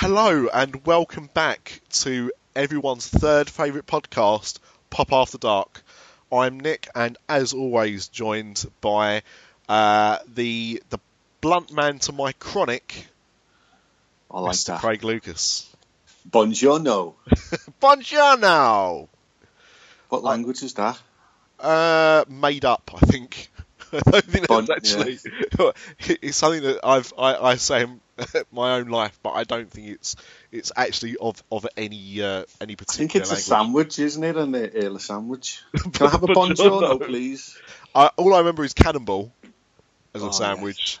Hello and welcome back to everyone's third favourite podcast, Pop After Dark. I'm Nick, and as always, joined by uh, the the blunt man to my chronic, I like Mr. that. Craig Lucas. Buongiorno. Buongiorno. What language is that? Uh, made up, I think. I don't think Bon- that's actually. It's something that I've I, I say in my own life, but I don't think it's it's actually of of any uh, any particular. I think it's a sandwich, isn't it? An early sandwich. Can I have a buongiorno, please? I, all I remember is cannonball as a Oh, sandwich.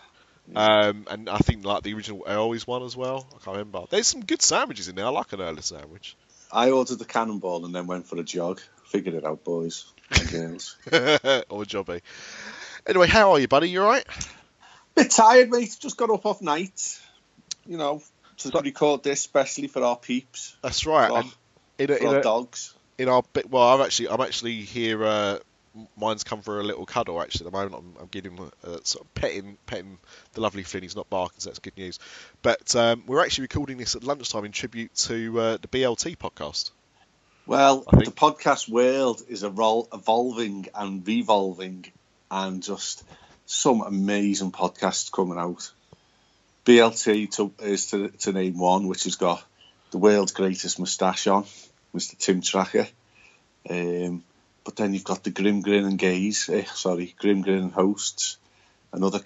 Um, and I think like the original Early's one as well. I can't remember. There's some good sandwiches in there. I like an early sandwich. I ordered the cannonball and then went for a jog. Figured it out, boys and girls. or jobby. Anyway, how are you, buddy? You alright? Bit tired, mate. Just got up off night. You know, to But- record this, especially for our peeps, That's right. in, a, in, our a, dogs. in our bit, well, I'm actually I'm actually here. Uh, mine's come for a little cuddle. Actually, at the moment, I'm, I'm a, a sort of petting petting the lovely Flynn. He's not barking, so that's good news. But um, we're actually recording this at lunchtime in tribute to uh, the BLT podcast. Well, the podcast world is evol- evolving and revolving, and just some amazing podcasts coming out. BLT to, is to, to name one, which has got the world's greatest moustache on, Mr. Tim Tracker. Um, but then you've got the Grim Grin and Gaze, eh, sorry, Grim Grin and Hosts, another.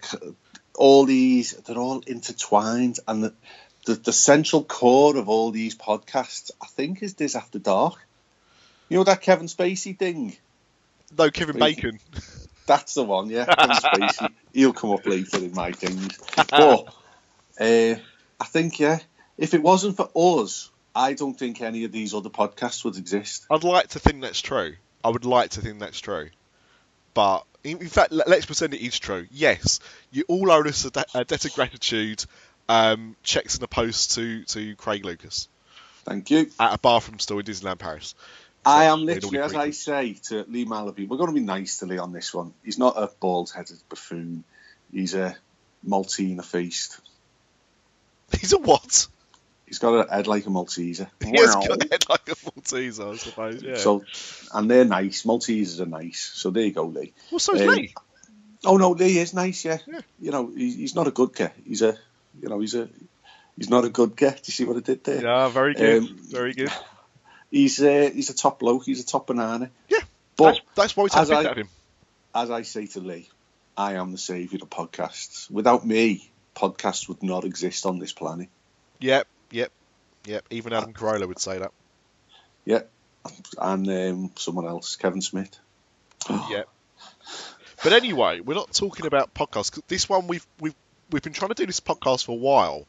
All these, they're all intertwined, and the, the, the central core of all these podcasts, I think, is This After Dark. You know that Kevin Spacey thing? No, Kevin Bacon. That's the one, yeah. Kevin Spacey. He'll come up later in my things. But uh, I think, yeah, if it wasn't for us, I don't think any of these other podcasts would exist. I'd like to think that's true. I would like to think that's true. But in, fact, let- let's pretend it is true. Yes, you all owe us a, de- a debt of gratitude. Um, checks in the post to, to Craig Lucas Thank you. at a bathroom store in Disneyland Paris. I am literally, as I say to Lee Malaby, we're going to be nice to Lee on this one. He's not a bald headed buffoon, he's a Maltina faced. He's a what? He's got a head like a Malteser. He has Wow. got a head like a Malteser, I suppose. Yeah. So, and they're nice. Maltesers are nice. So there you go, Lee. well, so's um, Lee. Oh no, Lee is nice. Yeah, Yeah. you know, he's, he's not a good guy. He's a, you know, he's a, he's not a good guy. Do you see what I did there? Yeah, very good. um, very good. He's a, he's a top bloke. He's a top banana. Yeah, But that's, that's why we take as the I- piss him. as I say to Lee, I am the saviour of podcasts. Without me, podcasts would not exist on this planet. Yep, yep, yep. Even Adam Carolla would say that. Yep, and um, someone else, Kevin Smith. yep. But anyway, we're not talking about podcasts. This one we've we've we've been trying to do this podcast for a while,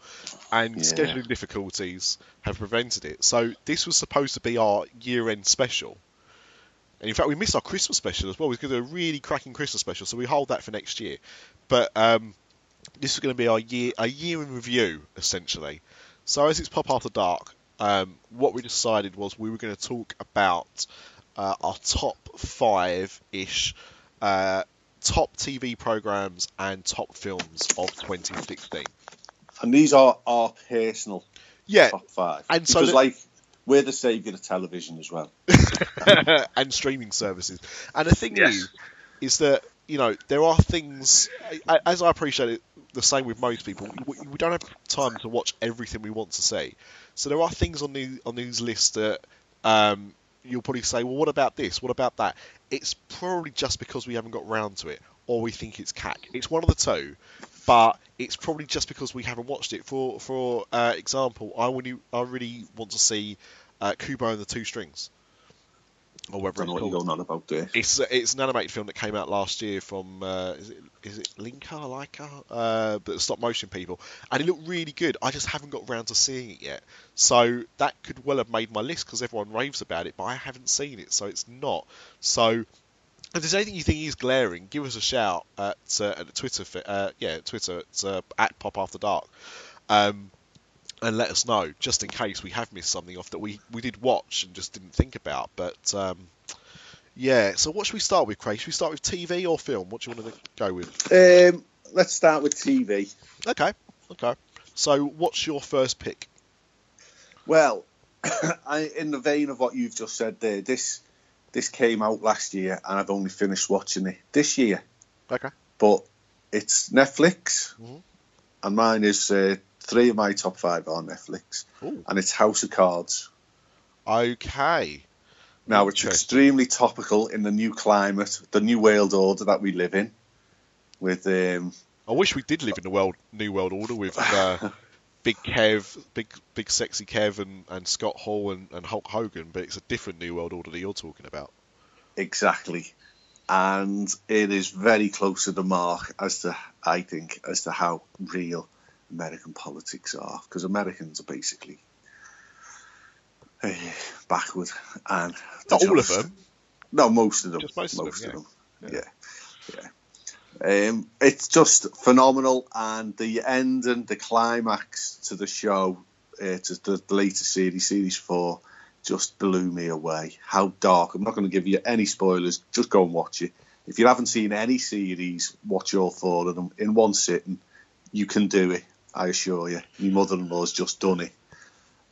and Yeah. scheduling difficulties have prevented it. So this was supposed to be our year-end special, and in fact we missed our Christmas special as well. We are going to do a really cracking Christmas special, so we hold that for next year. But um, this is going to be our year a year in review essentially. So as it's pop after dark, um, what we decided was we were going to talk about uh, our top five ish uh, top TV programs and top films of 2016. And these are our personal Yeah, top five. And so because, the- like, we're the saviour of television as well. and streaming services. And the thing Yes. is, is that you know there are things. As I appreciate it, the same with most people. We, we don't have time to watch everything we want to see. So there are things on these on these lists that um, you'll probably say, well, what about this? What about that? It's probably just because we haven't got round to it, or we think it's cack. It's one of the two, but it's probably just because we haven't watched it. For for uh, example, I really I really want to see uh, Kubo and the Two Strings, or I whatever don't know what you're on about there. It's it's an animated film that came out last year from uh, is it is it Linka Laika uh, but stop motion people and it looked really good. I just haven't got round to seeing it yet. So that could well have made my list because everyone raves about it, but I haven't seen it, so it's not. So if there's anything you think is glaring, give us a shout at uh, at the Twitter uh, yeah Twitter it's, uh, at Pop After Dark. Um, and let us know, just in case we have missed something off that we, we did watch and just didn't think about. But um, yeah, so what should we start with, Craig? Should we start with TV or film? What do you want to go with? Um, let's start with TV. Okay, okay. So what's your first pick? Well, I, in the vein of what you've just said there, this this came out last year, and I've only finished watching it this year. Okay. But it's Netflix, Mhm. and mine is uh, three of my top five are Netflix, Ooh. and it's House of Cards. Okay. Now it's extremely topical in the new climate, the new world order that we live in, with um, I wish we did live in the world new world order with uh, Big Kev, big big sexy Kev, and, and Scott Hall and, and Hulk Hogan, but it's a different new world order that you're talking about. Exactly. And it is very close to the mark as to, I think, as to how real American politics are. Because Americans are basically eh, backward. And Not all of them. No, most of them. Just most of them, them. yeah. Yeah. Yeah. Um, it's just phenomenal, and the end and the climax to the show, uh, to the, the latest series, series four, just blew me away. How dark! I'm not going to give you any spoilers. Just go and watch it. If you haven't seen any series, watch all four of them in one sitting. You can do it. I assure you. Your mother-in-law's just done it.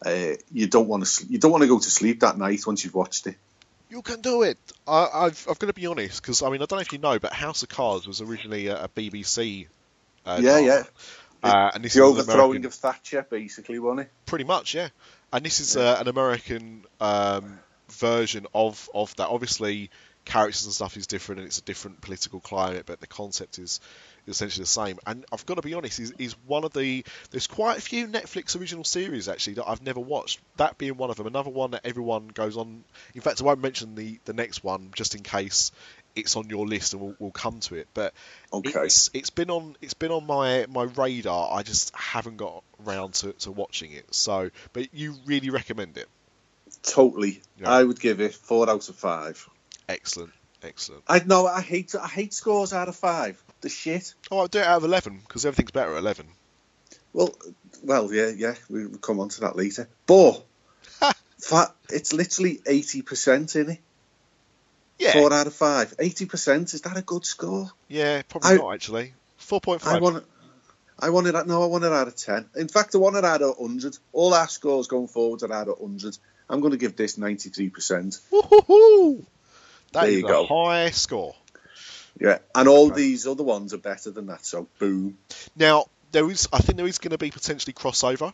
Uh, you don't want to. You don't want to go to sleep that night once you've watched it. You can do it. I, I've I've got to be honest because I mean I don't know if you know, but House of Cards was originally a, a BBC. Uh, yeah, drama. yeah. Uh, and this The overthrowing American- of Thatcher, basically, wasn't it? pretty much, yeah. And this is uh, an American um, version of of that. Obviously, characters and stuff is different, and it's a different political climate, but the concept is essentially the same. And I've got to be honest, is is one of the there's quite a few Netflix original series actually that I've never watched. That being one of them. Another one that everyone goes on. In fact, I won't mention the the next one just in case it's on your list and we'll, we'll come to it. But Okay. it's it's been on it's been on my my radar. I just haven't got around to, to watching it. So, but you really recommend it. Totally. Yeah. I would give it four out of five. Excellent, excellent. I know I hate I hate scores out of five. The shit. Oh, I'll do it out of eleven because everything's better at eleven. Well, well, yeah, yeah. We will come on to that later. But fa- it's literally eighty percent in it. Yeah, Four out of five. Eighty percent. Is that a good score? yeah, probably I- not actually. 4.5. I five. want. I want it at no. I want it out of ten. In fact, I want it out of hundred. All our scores going forward are out of hundred. I'm going to give this ninety-three percent. Woohoo! That There is you a go. high score. Yeah, and all these other ones are better than that. So boom. Now there is, I think there is going to be potentially crossover,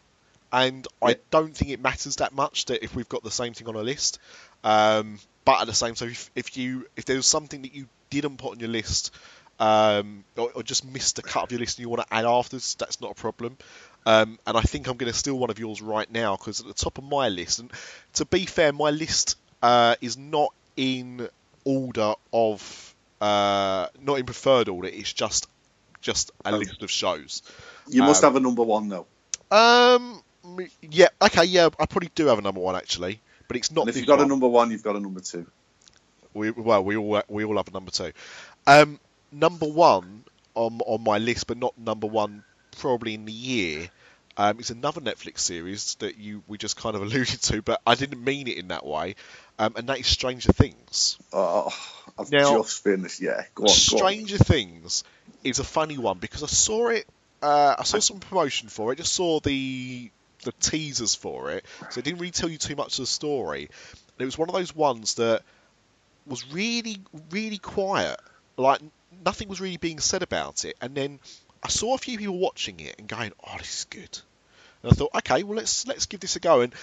and I don't think it matters that much that if we've got the same thing on a list. Um, but at the same time, if, if you if there was something that you didn't put on your list, um, or, or just missed a cut of your list and you want to add afterwards, that's not a problem. Um, and I think I'm going to steal one of yours right now because at the top of my list, and to be fair, my list uh, is not in order of uh, not in preferred order. It's just just a list of shows. You must Um, have a number one though. Um, yeah, okay, yeah, I probably do have a number one actually, but it's not. And if you've got a number one, you've got a number two. we, well, we all we all have a number two. Um, number one on on my list, but not number one probably in the year. Um, it's another Netflix series that you we just kind of alluded to, but I didn't mean it in that way, um, and that is Stranger Things. Oh, I've Now- just finished. Yeah, go on, go on. Stranger Things is a funny one because I saw it. Uh, I saw some promotion for it. Just saw the the teasers for it, so it didn't really tell you too much of the story. And it was one of those ones that was really, really quiet. Like nothing was really being said about it. And then I saw a few people watching it and going, "Oh, this is good." And I thought, okay, well let's let's give this a go. And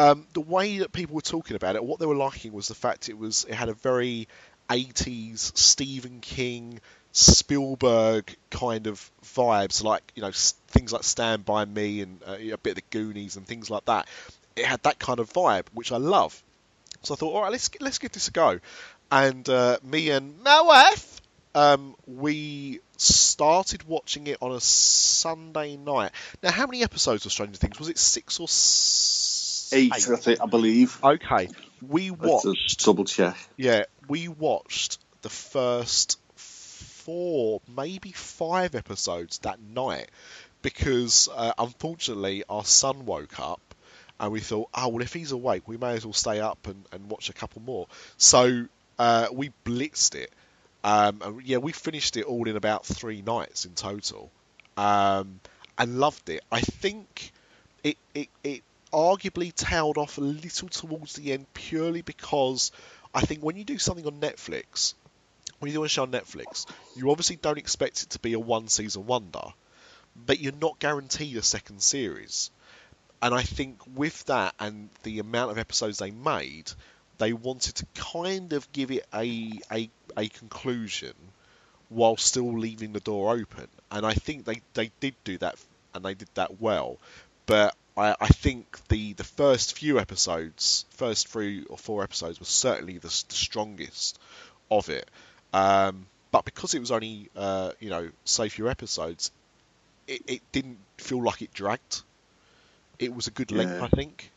um, the way that people were talking about it, what they were liking was the fact it was it had a very 80s Stephen King, Spielberg kind of vibes, like you know things like Stand by Me and uh, a bit of the Goonies and things like that. It had that kind of vibe, which I love. So I thought, all right, let's let's give this a go. And uh, me and my wife, um, we started watching it on a Sunday night. Now, how many episodes of Stranger Things was it? Six or s- Eight, I think, I believe. Okay, we watched. double check. Yeah, we watched the first four, maybe five episodes that night because uh, unfortunately our son woke up and we thought, oh, well, if he's awake, we may as well stay up and, and watch a couple more. So uh, we blitzed it. Um, and yeah, we finished it all in about three nights in total um, and loved it. I think it, it, it arguably tailed off a little towards the end purely because I think when you do something on Netflix, when you do a show on Netflix, you obviously don't expect it to be a one season wonder, but you're not guaranteed a second series. And I think with that and the amount of episodes they made, they wanted to kind of give it a a, a conclusion while still leaving the door open. And I think they, they did do that and they did that well. But I, I think the, the first few episodes, first three or four episodes, was certainly the, the strongest of it. Um, but because it was only, uh, you know, say few episodes, it, it didn't feel like it dragged. It was a good length, Yeah. I think.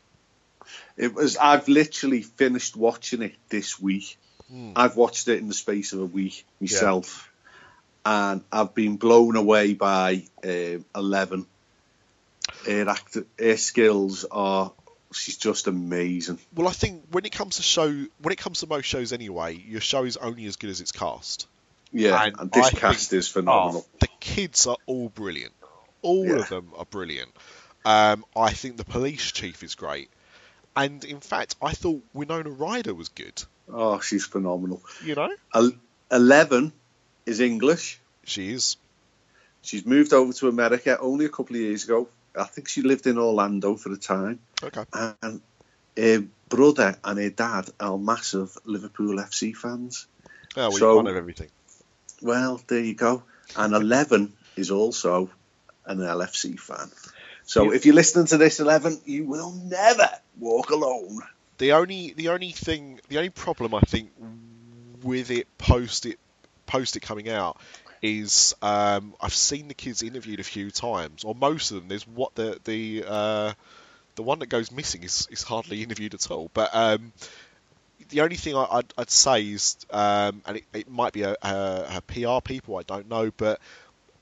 It was. I've literally finished watching it this week. Hmm. I've watched it in the space of a week myself, and I've been blown away by um, Eleven. Her act, her skills are. She's just amazing. Well, I think when it comes to show, when it comes to most shows anyway, your show is only as good as its cast. Yeah, And and, this I think- cast is phenomenal. Oh, the kids are all brilliant. All Yeah. of them are brilliant. Um, I think the police chief is great, and in fact, I thought Winona Ryder was good. Oh, she's phenomenal. You know, Eleven is English. she is. She's moved over to America only a couple of years ago. I think she lived in Orlando for a time. Okay. And her brother and her dad are massive Liverpool FC fans. Oh, well, So- one of everything. Well, there you go. And Eleven is also an LFC fan. So if you're listening to this, Eleven, you will never walk alone. The only, the only thing, the only problem I think with it post it, post it coming out is um, I've seen the kids interviewed a few times, or most of them. There's what the the uh, the one that goes missing is, is hardly interviewed at all. But um, the only thing I, I'd, I'd say is, um, and it, it might be a, a, a PR people, I don't know, but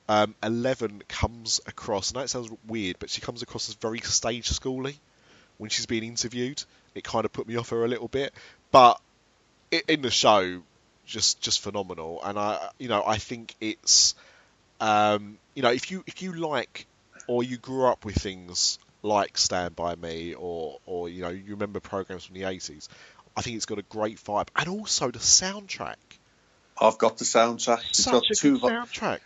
um, Eleven comes across, and that sounds weird, but she comes across as very stage schooly when she's being interviewed. It kind of put me off her a little bit, but in the show, just just phenomenal. And I, you know, I think it's, um, you know, if you if you like or you grew up with things like Stand by Me or or you know you remember programs from the eighties, I think it's got a great vibe, and also the soundtrack. I've got the soundtrack. It's got Such a two good soundtrack.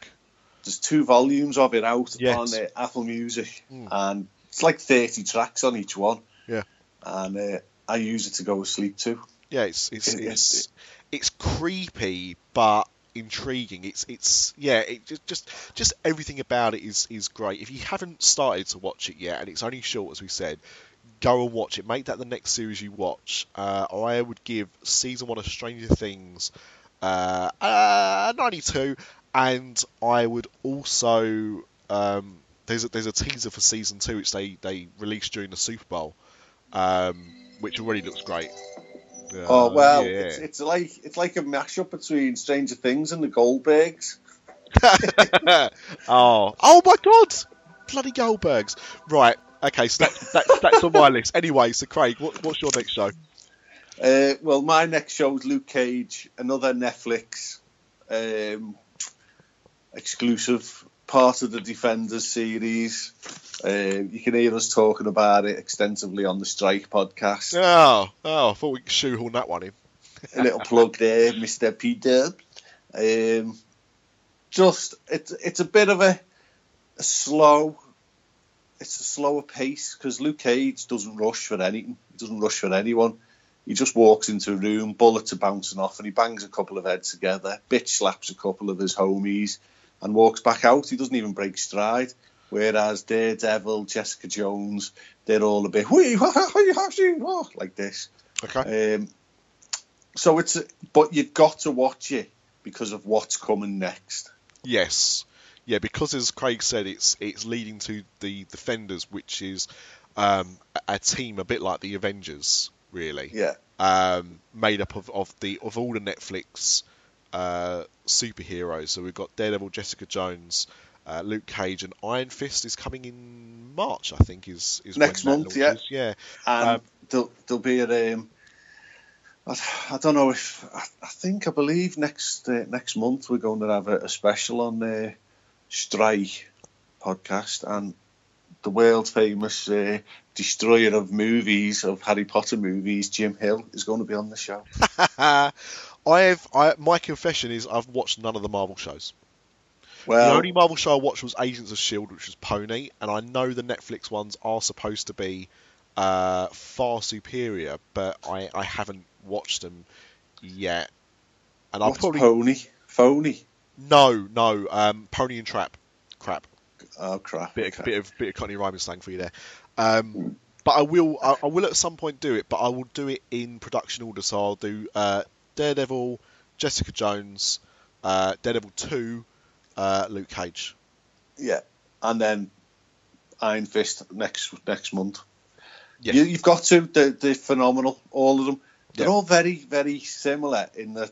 there's two volumes of it out Yes. on uh, Apple Music, Mm. and it's like 30 tracks on each one. Yeah. And uh, I use it to go to sleep to. Yeah, it's it's It- it's it's creepy but intriguing. It's it's yeah, it just just just everything about it is is great. If you haven't started to watch it yet, and it's only short as we said, go and watch it. Make that the next series you watch. Uh, I would give season one of Stranger Things uh, uh, 92, and I would also um, there's a, there's a teaser for season two which they they released during the Super Bowl, um, which already looks great. Oh well, yeah. it's, it's like it's like a mashup between Stranger Things and the Goldbergs. oh, oh my God! Bloody Goldbergs. Right. Okay, so that, that, that's on my list. Anyway, so Craig, what, what's your next show? Uh, well, my next show is Luke Cage, another Netflix um, exclusive part of the Defenders series. Uh, you can hear us talking about it extensively on the Strike podcast. Oh, oh, I thought we could shoehorn that one in. a little plug there, Mr. P Dub. Um, just it's it's a bit of a, a slow, it's a slower pace because Luke Cage doesn't rush for anything. He doesn't rush for anyone. He just walks into a room, bullets are bouncing off, and he bangs a couple of heads together, bitch slaps a couple of his homies, and walks back out. He doesn't even break stride. Whereas Daredevil, Jessica Jones, they're all a bit "Wee, like this. Okay. Um, so it's, but you've got to watch it because of what's coming next. Yes. Yeah, because as Craig said, it's it's leading to the Defenders, which is um, a, a team a bit like the Avengers, really. Yeah, um, made up of, of the of all the Netflix uh, superheroes. So we've got Daredevil, Jessica Jones, uh, Luke Cage, and Iron Fist is coming in March. I think is is Next month, launches. yeah. and Um, there'll, there'll be a. Um, I, I don't know if I, I think I believe next uh, next month we're going to have a, a special on the Strike podcast and the world famous uh, destroyer of movies, of Harry Potter movies, Jim Hill, is going to be on the show. I have. I, my confession is I've watched none of the Marvel shows. Well, the only Marvel show I watched was Agents of Shield, which was Pony, and I know the Netflix ones are supposed to be uh, far superior, but I, I haven't watched them yet. And what's probably Pony? Phony? no, no, um, Pony and Trap, crap. Oh crap! Bit, okay. of, bit of bit of Cockney rhyming slang for you there. Um, but I will I, I will at some point do it, but I will do it in production order. So I'll do uh, Daredevil, Jessica Jones, uh, Daredevil two, uh, Luke Cage. Yeah, and then Iron Fist next next month. Yes. You, you've got to. They're, they're phenomenal. All of them. They're Yeah. all very very similar in the.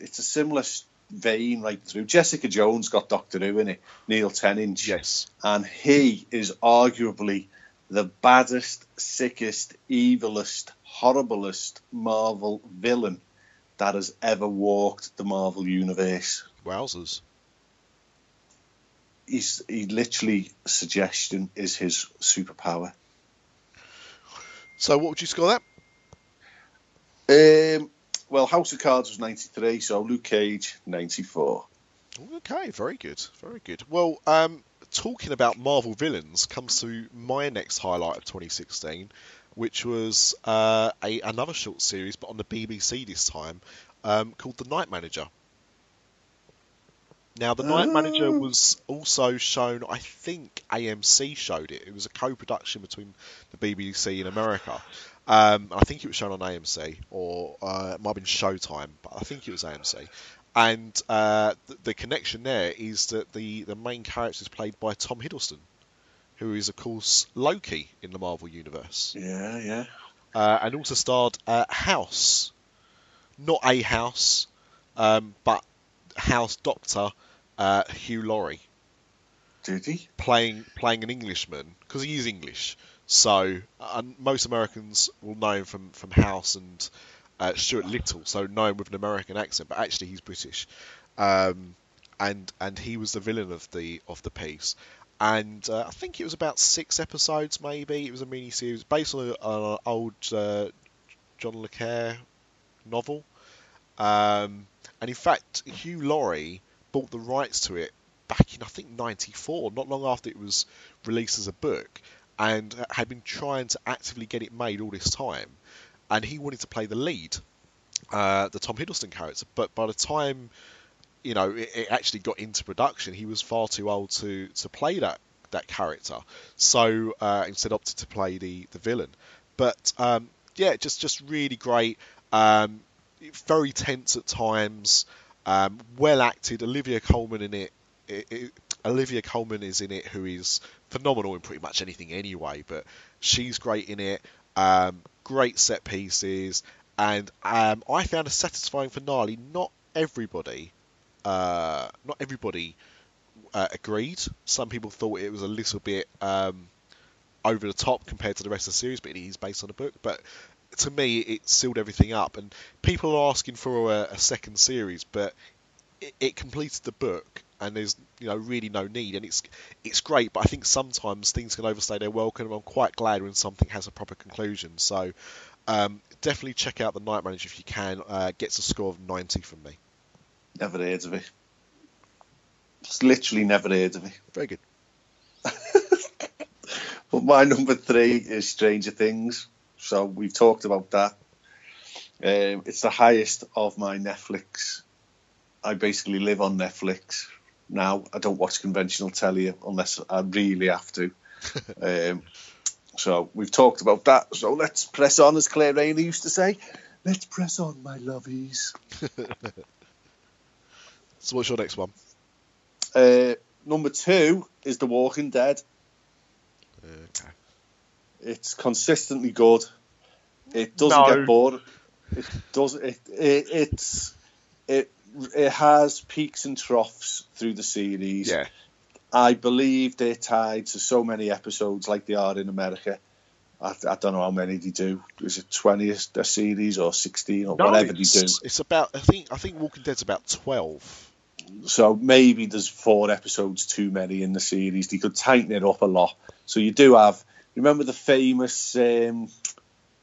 It's a similar vein right through. Jessica Jones got Doctor Who in it. Neil Tennant. Yes. and he is arguably the baddest, sickest, evilest, horriblest Marvel villain that has ever walked the Marvel universe. Wowzers. He's he literally suggestion is his superpower. So what would you score that? Um, well, House of Cards was ninety three, so Luke Cage ninety four. Okay, very good, very good. Well, um, talking about Marvel villains comes to my next highlight of 2016, which was uh, a another short series, but on the BBC this time, um, called The Night Manager. Now, The Night Manager Oh. was also shown, I think AMC showed it. It was a co-production between the BBC and America. Um, I think it was shown on AMC, or uh, it might have been Showtime, but I think it was AMC. And uh, the, the connection there is that the, the main character is played by Tom Hiddleston, who is, of course, Loki in the Marvel Universe Yeah, yeah. uh, and also starred uh, House, not a House, um, but House Doctor uh, Hugh Laurie Did he? playing playing an Englishman because he is English. So uh, most Americans will know him from from House and uh, Stuart Little, so know him with an American accent, but actually he's British. Um, and and he was the villain of the of the piece. And uh, I think it was about six episodes, maybe. It was a mini series based on an old uh, John le Carre novel. Um, and in fact, Hugh Laurie bought the rights to it back in I think '94, not long after it was released as a book, and had been trying to actively get it made all this time. And he wanted to play the lead, uh, the Tom Hiddleston character. But by the time you know it, it actually got into production, he was far too old to to play that that character. So uh, instead opted to play the the villain. But um, yeah, just just really great. Um, very tense at times. Um, well acted. Olivia Colman in it, it, it. Olivia Colman is in it, who is phenomenal in pretty much anything anyway. But she's great in it. Um, great set pieces, and um, I found a satisfying finale. Not everybody, uh, not everybody uh, agreed. Some people thought it was a little bit um, over the top compared to the rest of the series, but it is based on a book. But to me, it sealed everything up. And people are asking for a, a second series, but it, it completed the book, and there's you know really no need. And it's it's great, but I think sometimes things can overstay their welcome. And I'm quite glad when something has a proper conclusion. So um, definitely check out the Night Manager if you can. Uh, gets a score of 90 from me. Never heard of it. Just literally never heard of it. Very good. But my number three is Stranger Things. So we've talked about that. Um, it's the highest of my Netflix. I basically live on Netflix now. I don't watch conventional telly unless I really have to. um, so we've talked about that. So let's press on, as Claire Rainey used to say. Let's press on, my lovies. So what's your next one? Uh, number two is The Walking Dead. Okay. It's consistently good. It doesn't No. get bored. It does. It, it it's it it has peaks and troughs through the series. Yeah. I believe they're tied to so many episodes like they are in America. I, I don't know how many they do. Is it twenty a, a series or sixteen or whatever they it's, do? it's about. I think. I think Walking Dead's about 12. So maybe there's four episodes too many in the series. They could tighten it up a lot. So you do have, remember the famous um,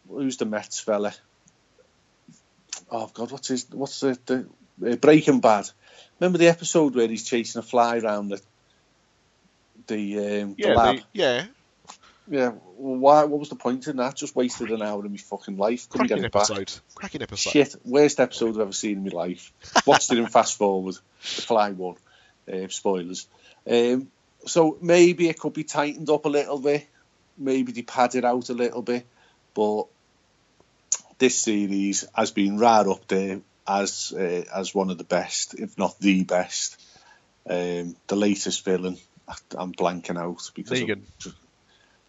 who's the Mets fella? Oh God, what's his what's the, the uh, Breaking Bad? Remember the episode where he's chasing a fly around the the, um, the lab? the- yeah. Yeah, well, why? What was the point in that? Just wasted an hour of my fucking life. Couldn't Cracking get it back. episode. Cracking episode. Shit, worst episode I've ever seen in my life. Watched it in fast forward. The fly one. Uh, spoilers. Um, so maybe it could be tightened up a little bit. Maybe they pad it out a little bit. But this series has been right up there as uh, as one of the best, if not the best. Um, the latest villain, I'm blanking out because of- Negan.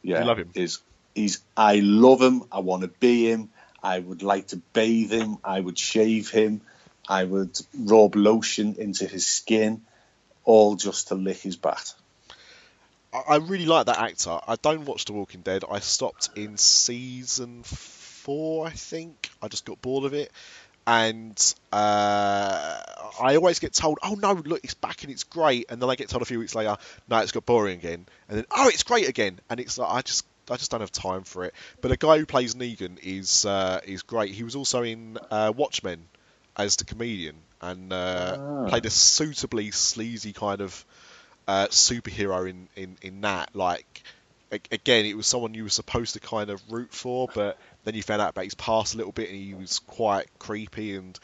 Yeah, You love him. Is he's I love him. I want to be him. I would like to bathe him. I would shave him. I would rub lotion into his skin, all just to lick his bat. I I really like that actor. I don't watch The Walking Dead. I stopped in season four, I think. I just got bored of it. And uh, I always get told, oh no, look, it's back and it's great. And then I get told a few weeks later, no, it's got boring again. And then, oh, it's great again. And it's like, I just. I just don't have time for it. But the guy who plays Negan is uh, is great. He was also in uh, Watchmen as the comedian and uh, Ah. played a suitably sleazy kind of uh, superhero in, in, in that. Like, a- again, it was someone you were supposed to kind of root for, but then you found out about his past a little bit, and he was quite creepy. And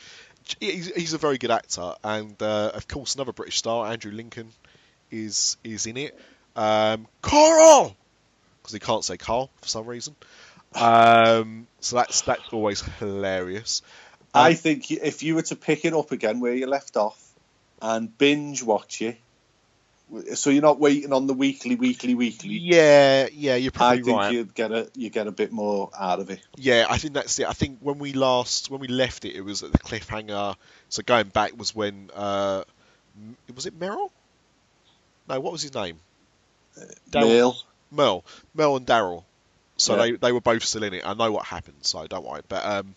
he's, he's a very good actor. And uh, of course, another British star, Andrew Lincoln, is is in it. Um, Carl, because he can't say Carl for some reason. Um, so that's that's always hilarious. I Um, think if you were to pick it up again where you left off and binge watch it, so you're not waiting on the weekly, weekly, weekly. Yeah, yeah, you're probably I think right. you'd get a you get a bit more out of it. Yeah, I think that's it. I think when we last when we left it, it was at the cliffhanger. So going back was when uh, was it Merrill? No, what was his name? Daryl- Male. Mel, Mel and Daryl. So Yeah. they they were both still in it. I know what happened, so don't worry. But um,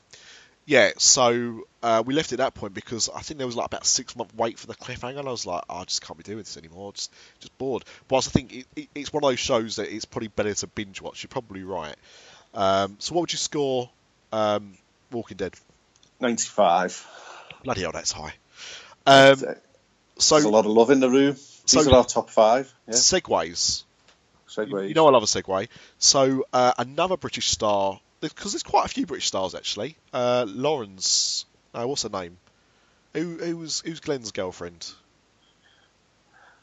yeah, so uh, we left it at that point because I think there was like about a six month wait for the cliffhanger, and I was like, oh, I just can't be doing this anymore. Just just bored. Whilst I think it, it, it's one of those shows that it's probably better to binge watch. You're probably right. Um, so what would you score um, Walking Dead? 95. Bloody hell, that's high. Um, There's so a lot of love in the room. These so- are our top five. Yeah. You, Segways. you know I love a segue. So uh, another British star, because there's quite a few British stars actually. Uh, Lawrence, no, what's her name? Who who was who's Glenn's girlfriend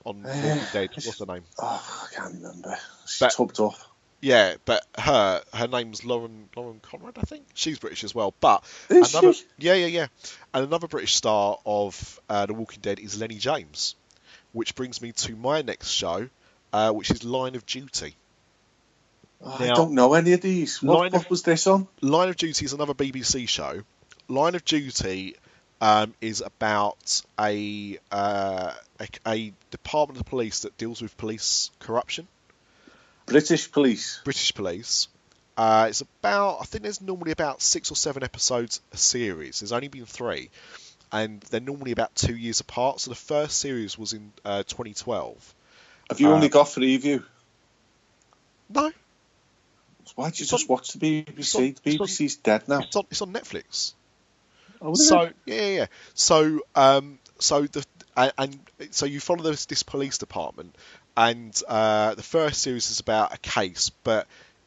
on Walking Dead? What's her name? Oh, I can't remember. She's But- tubbed up. Yeah, but her her name's Lauren Lauren Conrad, I think. She's British as well. But Is another she? yeah yeah yeah, and another British star of uh, The Walking Dead is Lennie James, which brings me to my next show, uh, which is Line of Duty. Now- I don't know any of these. What, Line what was this on? Line of Duty is another BBC show. Line of Duty um, is about a, uh, a a department of police that deals with police corruption, British police. British police. Uh, it's about I think there's normally about six or seven episodes a series. There's only been three, and they're normally about two years apart. So the first series was in uh, 2012. Have you Uh, only got Freeview? No, Why'd you it's just on- watch the BBC? on- the it's on- BBC's dead now. it's on it's on Netflix. Oh, is it? So yeah, yeah, yeah. So um, so the and, and so you follow this this police department, and uh, the first series is about a case, but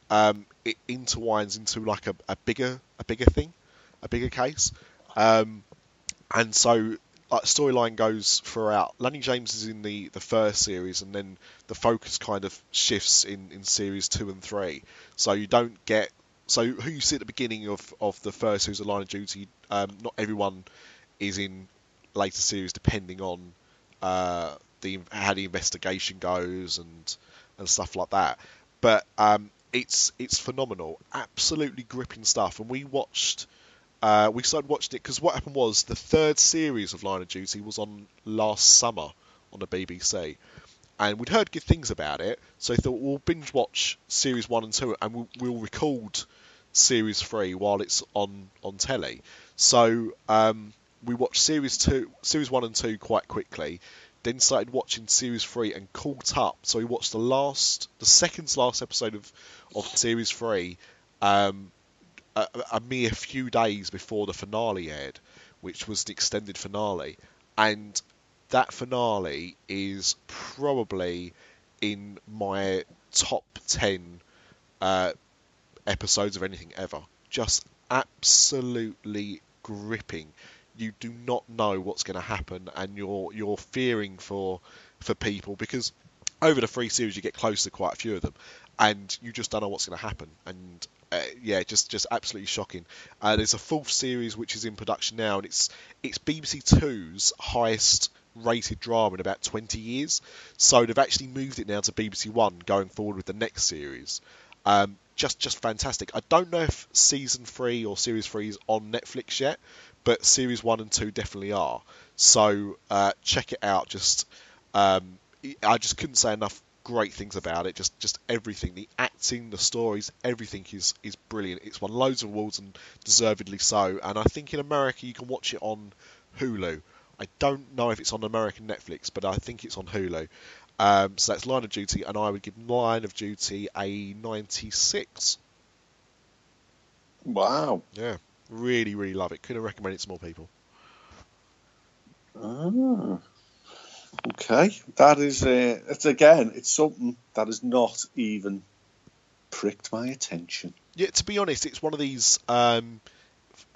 um, it intertwines into like a, a bigger a bigger thing, a bigger case, um, and so like storyline goes throughout. Lennie James is in the the first series, and then the focus kind of shifts in in series two and three. So you don't get so who you see at the beginning of, of the first who's a line of duty, um, not everyone is in later series depending on uh, the how the investigation goes and and stuff like that. But um, it's it's phenomenal, absolutely gripping stuff. And we watched, uh, we started watching it because what happened was the third series of Line of Duty was on last summer on the BBC, and we'd heard good things about it. So I thought we'll binge watch series one and two, and we'll, we'll record series three while it's on on telly. So um, we watched series two, series one and two quite quickly. then started watching series three and caught up. So we watched the last, the second to last episode of of series three, um, a, a mere few days before the finale aired, which was the extended finale, and that finale is probably in my top 10 uh, episodes of anything ever. Just absolutely gripping. You do not know what's going to happen, and you're you're fearing for for people because over the three series you get close to quite a few of them, and you just don't know what's going to happen. And uh, yeah, just just absolutely shocking. Uh, there's a fourth series which is in production now, and it's it's BBC Two's highest rated drama in about 20 years. So they've actually moved it now to BBC One going forward with the next series. Um, just just fantastic. I don't know if season three or series three is on Netflix yet, but series one and two definitely are. So uh, check it out. Just um, I just couldn't say enough great things about it. Just just everything, the acting, the stories, everything is is brilliant. It's won loads of awards and deservedly so. And I think in America you can watch it on Hulu. I don't know if it's on American Netflix, but I think it's on Hulu. Um, so that's Line of Duty, and I would give Line of Duty a 96. Wow. Yeah, really, really love it. Couldn't recommend it to more people. Ah. Okay, that is uh, it's again, it's something that has not even pricked my attention. Yeah, to be honest, it's one of these um,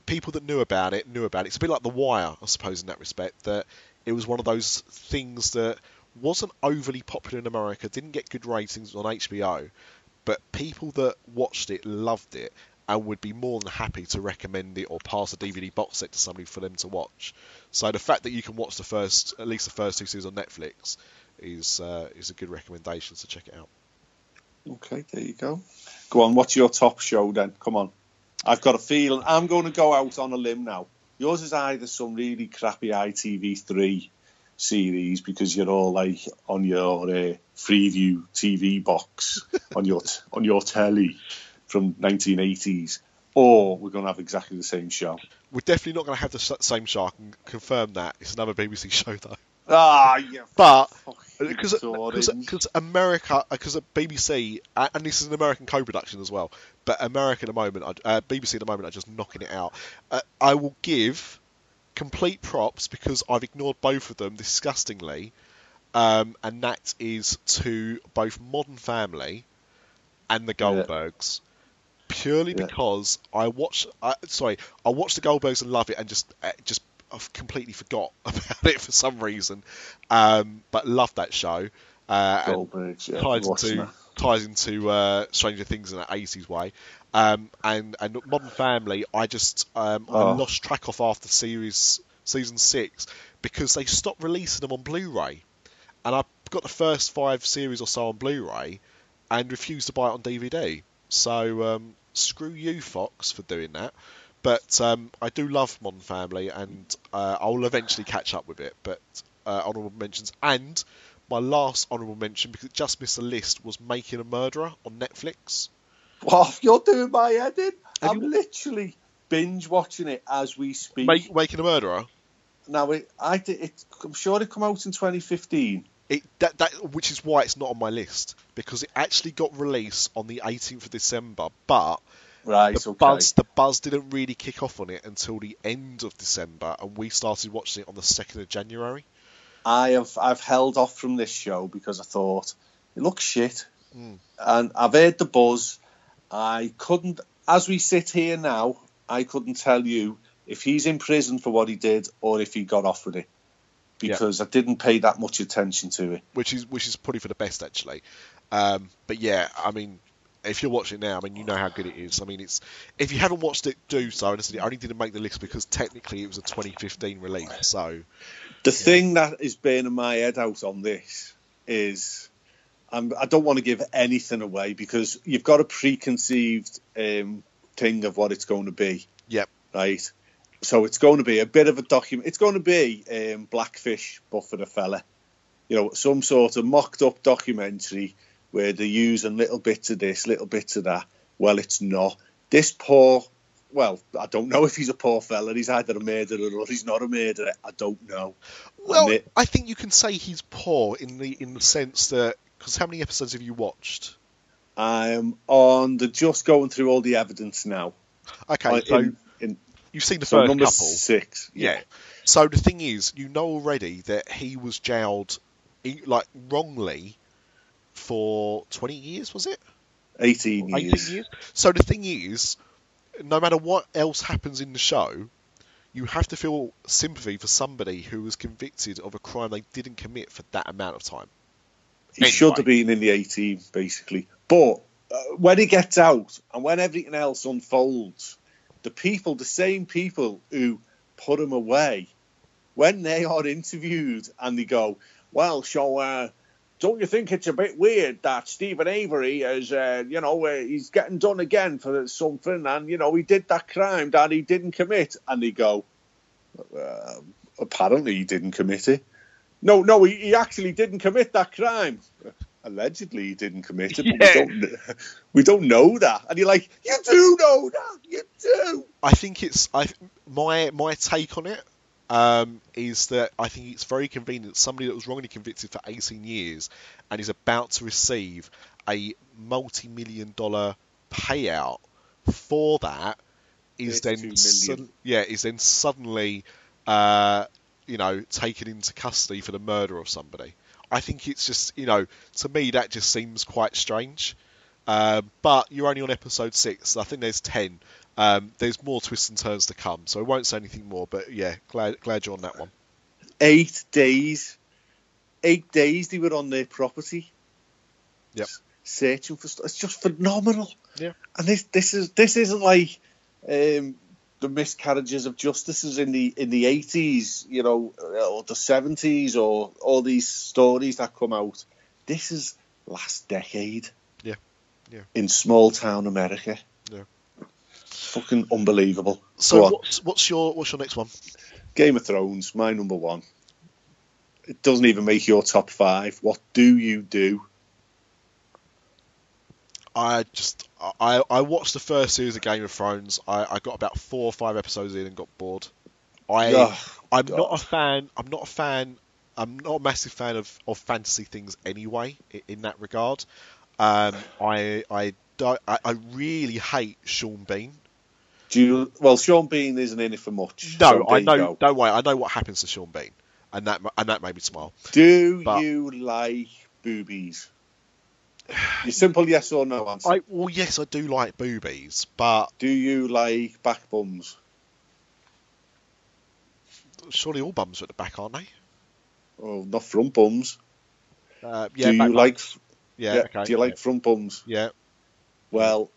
people that knew about it knew about it. It's a bit like The Wire, I suppose, in that respect. That it was one of those things that wasn't overly popular in America, didn't get good ratings on HBO, but people that watched it loved it and would be more than happy to recommend it or pass a DVD box set to somebody for them to watch. So the fact that you can watch the first, at least the first two seasons on Netflix, is uh, is a good recommendation. So check it out. Okay, there you go. Go on, what's your top show then? Come on. I've got a feeling I'm going to go out on a limb now. Yours is either some really crappy ITV3 series because you're all like on your uh, Freeview TV box on your t- on your telly from 1980s, or we're going to have exactly the same show. We're definitely not going to have the same show. I can confirm that. It's another BBC show though. Ah, yeah. But because America, because BBC, and this is an American co-production as well. But America at the moment, uh, BBC at the moment are just knocking it out. Uh, I will give complete props because I've ignored both of them disgustingly, um, and that is to both Modern Family and the Goldbergs. Purely yeah. because I watch, uh, sorry, I watch the Goldbergs and love it, and just uh, just I've completely forgot about it for some reason, um, but love that show. Uh, Goldbergs, yeah, ties into that. ties into uh, Stranger Things in an eighties way. Um, and and Modern Family, I just um, oh. I lost track of after series season six because they stopped releasing them on Blu-ray, and I got the first five series or so on Blu-ray, and refused to buy it on DVD. So um, screw you, Fox, for doing that. But um, I do love Modern Family, and uh, I'll eventually catch up with it. But uh, honourable mentions, and my last honourable mention because it just missed the list was Making a Murderer on Netflix. Wow, you're doing my head in. Have I'm you... literally binge watching it as we speak. Make, making a Murderer. Now, it, I it, I'm sure it come out in 2015. It, that, that, which is why it's not on my list because it actually got released on the 18th of December, but Right, the okay. buzz the buzz didn't really kick off on it until the end of December, and we started watching it on the second of January. I have I've held off from this show because I thought it looks shit, mm. and I've heard the buzz. I couldn't, as we sit here now, I couldn't tell you if he's in prison for what he did or if he got off with it because yeah. I didn't pay that much attention to it. Which is which is probably for the best actually. Um, but yeah, I mean, if you're watching now, I mean, you know how good it is. I mean, it's if you haven't watched it, do so. And I only didn't make the list because technically it was a 2015 release. So the thing that is burning my head out on this is I'm, I do not want to give anything away because you've got a preconceived um, thing of what it's going to be. Yep. Right. So it's going to be a bit of a document. It's going to be um, Blackfish, but for the fella. You know, some sort of mocked up documentary where they're using little bits of this, little bits of that. Well, it's not. This poor well, I don't know if he's a poor fella. He's either a murderer or he's not a murderer. I don't know. Well, it- I think you can say he's poor in the in the sense that because how many episodes have you watched? I'm on the just going through all the evidence now. Okay, so in, you've seen the so first number couple. six. Yeah. So the thing is, you know already that he was jailed, like wrongly, for twenty years. Was it? 18 18 years. years. So the thing is, no matter what else happens in the show, you have to feel sympathy for somebody who was convicted of a crime they didn't commit for that amount of time. He Anyway. should have been in the 18, basically. But uh, when he gets out and when everything else unfolds, the people, the same people who put him away, when they are interviewed and they go, well, so uh, don't you think it's a bit weird that Steven Avery is, uh, you know, uh, he's getting done again for something and, you know, he did that crime that he didn't commit? And they go, apparently he didn't commit it. No, no, he, he actually didn't commit that crime. Allegedly, he didn't commit it. But we, don't, we don't know that. And you're like, you do know that. You do. I think it's I my my take on it um, is that I think it's very convenient. Somebody that was wrongly convicted for 18 years and is about to receive a multi-million dollar payout for that is then million. sud- yeah is then suddenly uh, you know taken into custody for the murder of somebody. I think it's just you know to me that just seems quite strange. Uh, but you're only on episode six. I think there's ten. Um, there's more twists and turns to come, so I won't say anything more. But yeah, glad glad you're on that one. Eight days. Eight days they were on their property. Yep. Searching for stuff. It's just phenomenal. Yeah. And this this is this isn't like um, the miscarriages of justices in the in the eighties, you know, uh, or the seventies, or all these stories that come out. This is last decade. Yeah. Yeah. In small town America. Yeah. Fucking unbelievable. So what's what's your what's your next one? Game of Thrones, my number one. It doesn't even make your top five. What do you do? I just I I watched the first series of Game of Thrones. I, I got about four or five episodes in and got bored. I Ugh, I'm God. not a fan. I'm not a fan. I'm not a massive fan of, of fantasy things anyway. In, in that regard, um, I I don't. I, I really hate Sean Bean. do you? Well, Sean Bean isn't in it for much. No, I know. go. Don't worry. I know what happens to Sean Bean, and that and that made me smile. Do But- you like boobies? Your simple yes or no answer. I well, yes, I do like boobies, but Do you like back bums? surely all bums are at the back, aren't they? Oh, not front bums. Uh, yeah. do you like? Yeah. yeah, okay. Do you like front bums? Yeah. Well,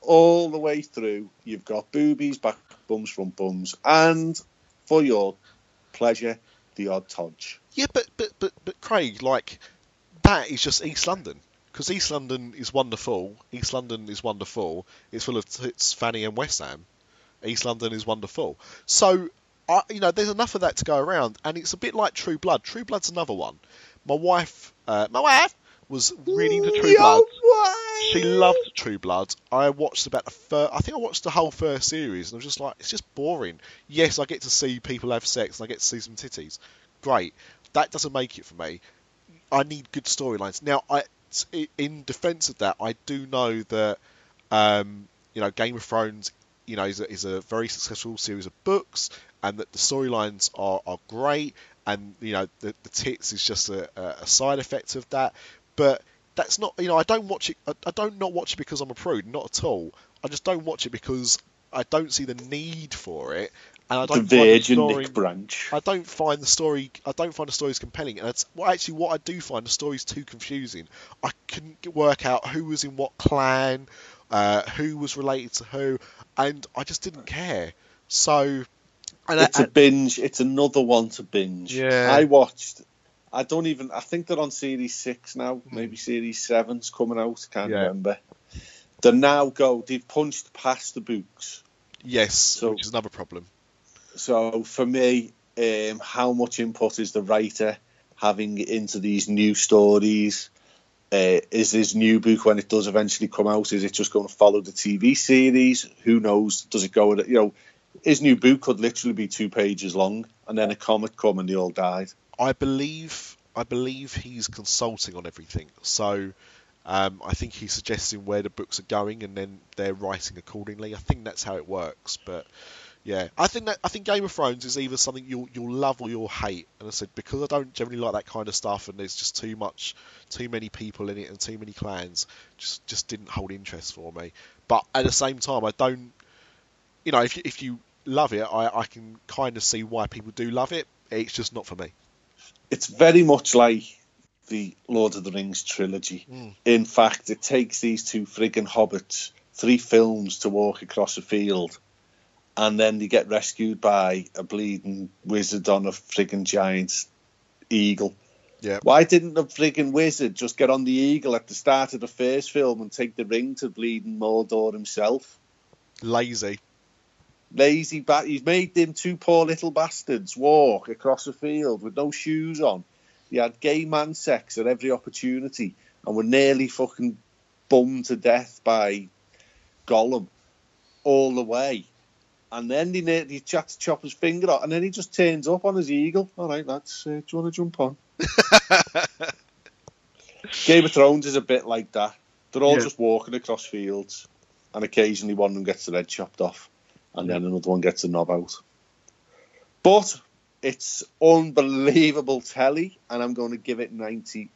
all the way through, you've got boobies, back bums, front bums, and for your pleasure, the odd todge. Yeah, but but but but Craig, like that is just East London because East London is wonderful. East London is wonderful. It's full of tits, Fanny, and West Ham. East London is wonderful. So, I, you know, there's enough of that to go around, and it's a bit like True Blood. True Blood's another one. My wife, uh, my wife was really into True Blood. She loved True Blood. I watched about the first. I think I watched the whole first series, and I was just like, it's just boring. Yes, I get to see people have sex, and I get to see some titties. Great. That doesn't make it for me. I need good storylines. Now, I, in defence of that, I do know that, um, you know, Game of Thrones, you know, is a, is a very successful series of books, and that the storylines are, are great, and you know, the, the tits is just a, a side effect of that. But that's not, you know, I don't watch it. I, I don't not watch it because I'm a prude, not at all. I just don't watch it because I don't see the need for it, and I The don't find the Virgin story. Nick Branch. I don't find the story. I don't find the stories compelling, and it's well, actually what I do find the story's too confusing. I couldn't work out who was in what clan, uh, who was related to who, and I just didn't care. So, and It's I, a binge. It's another one to binge. Yeah. I watched. I don't even. I think they're on series six now. Hmm. Maybe series seven's coming out. Can't Yeah. remember. They now go. They've punched past the books. yes, So- which is another problem. So for me, um, how much input is the writer having into these new stories? Uh, is his new book when it does eventually come out? Is it just going to follow the TV series? Who knows? Does it go? You know, his new book could literally be two pages long, and then a comet come and they all died. I believe I believe he's consulting on everything. So um, I think he's suggesting where the books are going, and then they're writing accordingly. I think that's how it works. But yeah, I think that I think Game of Thrones is either something you'll you'll love or you'll hate. And I said because I don't generally like that kind of stuff, and there's just too much, too many people in it, and too many clans, just just didn't hold interest for me. But at the same time, I don't, you know, if you, if you love it, I, I can kind of see why people do love it. It's just not for me. It's very much like the Lord of the Rings trilogy. Mm. In fact, it takes these two friggin' hobbits three films to walk across a field, and then they get rescued by a bleeding wizard on a friggin' giant eagle. Yeah. Why didn't the friggin' wizard just get on the eagle at the start of the first film and take the ring to bleeding Mordor himself? Lazy. Lazy bat. He's made them two poor little bastards walk across a field with no shoes on. He had gay man sex at every opportunity and were nearly fucking bummed to death by Gollum all the way. And then he, he tried to chop his finger off, and then he just turns up on his eagle. All right, lads, uh, do you want to jump on? Game of Thrones is a bit like that. They're all Yeah. just walking across fields, and occasionally one of them gets the head chopped off, and then another one gets the knob out. But it's unbelievable telly, and I'm going to give it 96%.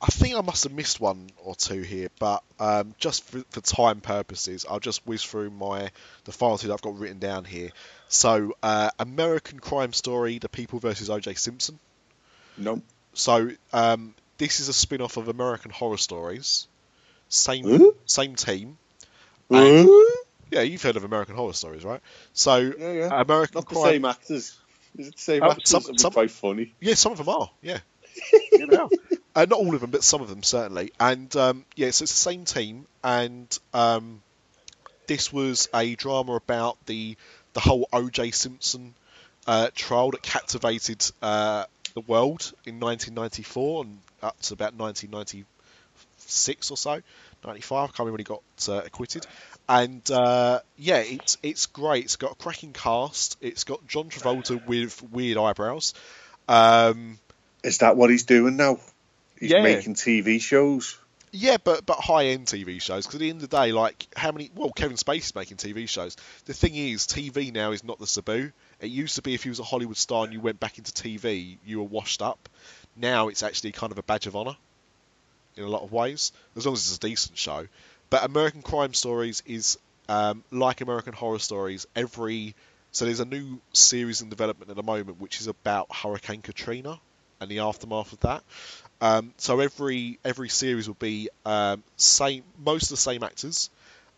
I think I must have missed one or two here, but um, just for, for time purposes, I'll just whiz through my the final two that I've got written down here. So, uh, American Crime Story: The People versus O.J. Simpson. No. So, um, this is a spin-off of American Horror Stories. Same Huh? same team. Huh? Yeah, you've heard of American Horror Stories, right? So, Yeah, yeah. American Not the Crime. same actors. Is it the same Oh, actors? some- some- quite funny. Yeah, some of them are. Yeah, Yeah, they are. Uh, not all of them, but some of them certainly. And um, yeah, so it's the same team, and um, this was a drama about the the whole O.J. Simpson uh, trial that captivated uh, the world in 1994 and up to about 1996 or so, 95. I can't remember when he got uh, acquitted. And uh, yeah, it's it's great. It's got a cracking cast. It's got John Travolta with weird eyebrows. Um, Is that what he's doing now? He's Yeah. making TV shows. Yeah, but but high end TV shows because at the end of the day, like how many? Well, Kevin Spacey's making TV shows. The thing is, TV now is not the taboo. It used to be if you was a Hollywood star and you went back into TV, you were washed up. Now it's actually kind of a badge of honor in a lot of ways, as long as it's a decent show. But American Crime Stories is um, like American Horror Stories. Every so there's a new series in development at the moment, which is about Hurricane Katrina and the aftermath of that. Um, so every every series will be um, same, most of the same actors,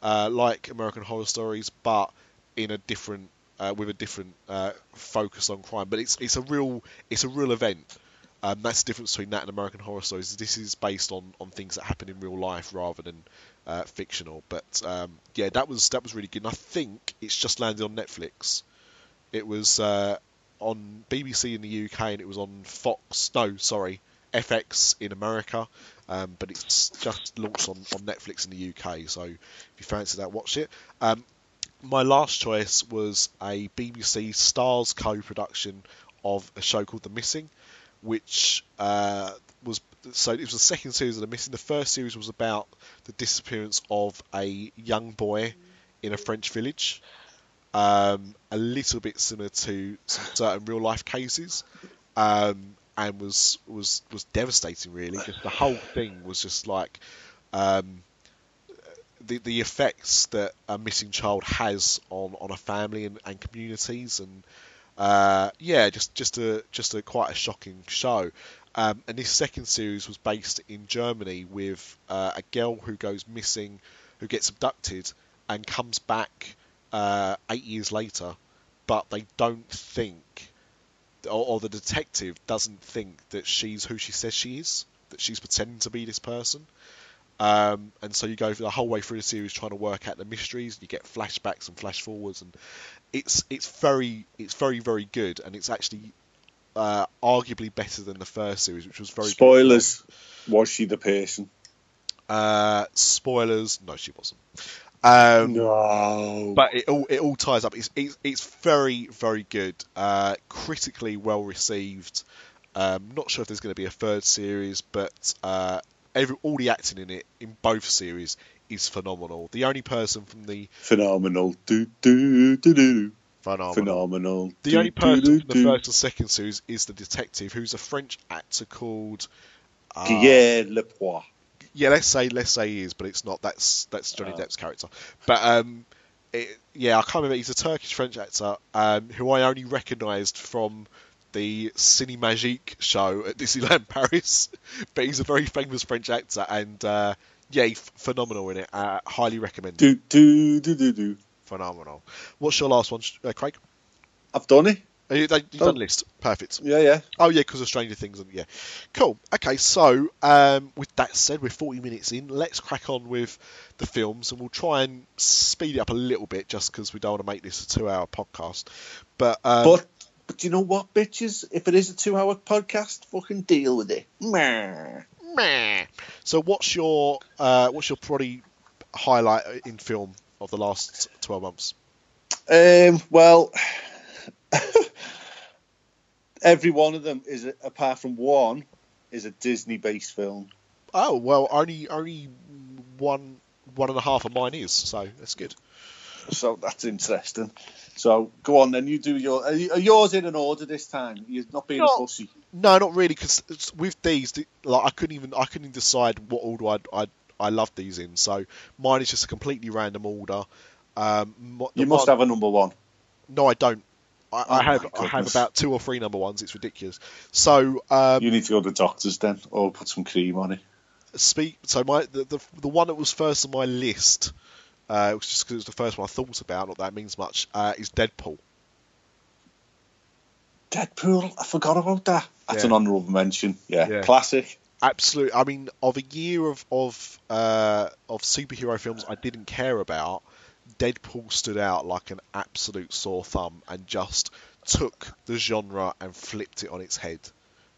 uh, like American Horror Stories, but in a different uh, with a different uh, focus on crime. But it's it's a real it's a real event. Um, that's the difference between that and American Horror Stories. This is based on, on things that happen in real life rather than uh, fictional. But um, yeah, that was that was really good. And I think it's just landed on Netflix. It was uh, on BBC in the UK and it was on Fox. No, sorry, FX in America. Um, but it's just launched on, on Netflix in the UK. So if you fancy that, watch it. Um, my last choice was a BBC Stars co-production of a show called The Missing, which uh, was so it was the second series of The Missing. The first series was about the disappearance of a young boy in a French village, um, a little bit similar to certain real life cases, um, and was was was devastating. Really, just the whole thing was just like. Um, the, the effects that a missing child has on, on a family and, and communities and uh, yeah just just a just a quite a shocking show um, and this second series was based in Germany with uh, a girl who goes missing who gets abducted and comes back uh, eight years later but they don't think or, or the detective doesn't think that she's who she says she is that she's pretending to be this person um, and so you go the whole way through the series trying to work out the mysteries. You get flashbacks and flash forwards, and it's it's very it's very very good. And it's actually uh, arguably better than the first series, which was very good. Spoilers. Was she the person? Uh, spoilers. No, she wasn't. Um, no. But it all it all ties up. It's it's, it's very very good. Uh, critically well received. Um, not sure if there's going to be a third series, but uh, every all the acting in it in both series is phenomenal. The only person from the phenomenal. Do do do do. phenomenal. Phenomenal. The Do, only do, person do, from the first and second series is the detective, who's a French actor called. uh, Guillermo Lepoix. Yeah, let's say let's say he is, but it's not. That's that's Johnny Oh. Depp's character. But um, it, yeah, I can't remember. He's a Turkish French actor um, who I only recognised from the Cinémagique show at Disneyland Paris. but he's a very famous French actor, and uh, yeah, he's phenomenal in it. Uh, highly recommended. Do do do do do. Phenomenal. What's your last one, uh, Craig? I've done it. You- You've Oh. done a list. Perfect. Yeah, yeah. Oh yeah, because of Stranger Things, and yeah, cool. Okay, so um, with that said, we're 40 minutes in. Let's crack on with the films, and we'll try and speed it up a little bit, just because we don't want to make this a two-hour podcast. But, um, But but you know what, bitches? If it is a two-hour podcast, fucking deal with it. Meh. meh. so what's your uh, what's your probably highlight in film of the last 12 months? Um, well, every one of them is, apart from one, is a Disney-based film. Oh well, only only one one and a half of mine is, so that's good. So that's interesting. So go on then. You do your. Are, yours in an order this time? You're not being No. a pussy. No, not really, because with these, like I couldn't even I couldn't decide what order I'd, I'd I love these in. So mine is just a completely random order. Um, You must one- have a number one. No, I don't. I, I Oh have my I have about two or three number ones. It's ridiculous. So um, You need to go to the doctors then, or put some cream on it. speak. So my the, the the one that was first on my list, uh, it was just because it was the first one I thought about. Not that means much. Uh, is Deadpool. Deadpool. I forgot about that. That's Yeah. an honourable mention. Yeah. Yeah. Classic. absolute. I mean, of a year of of uh, of superhero films I didn't care about, Deadpool stood out like an absolute sore thumb and just took the genre and flipped it on its head.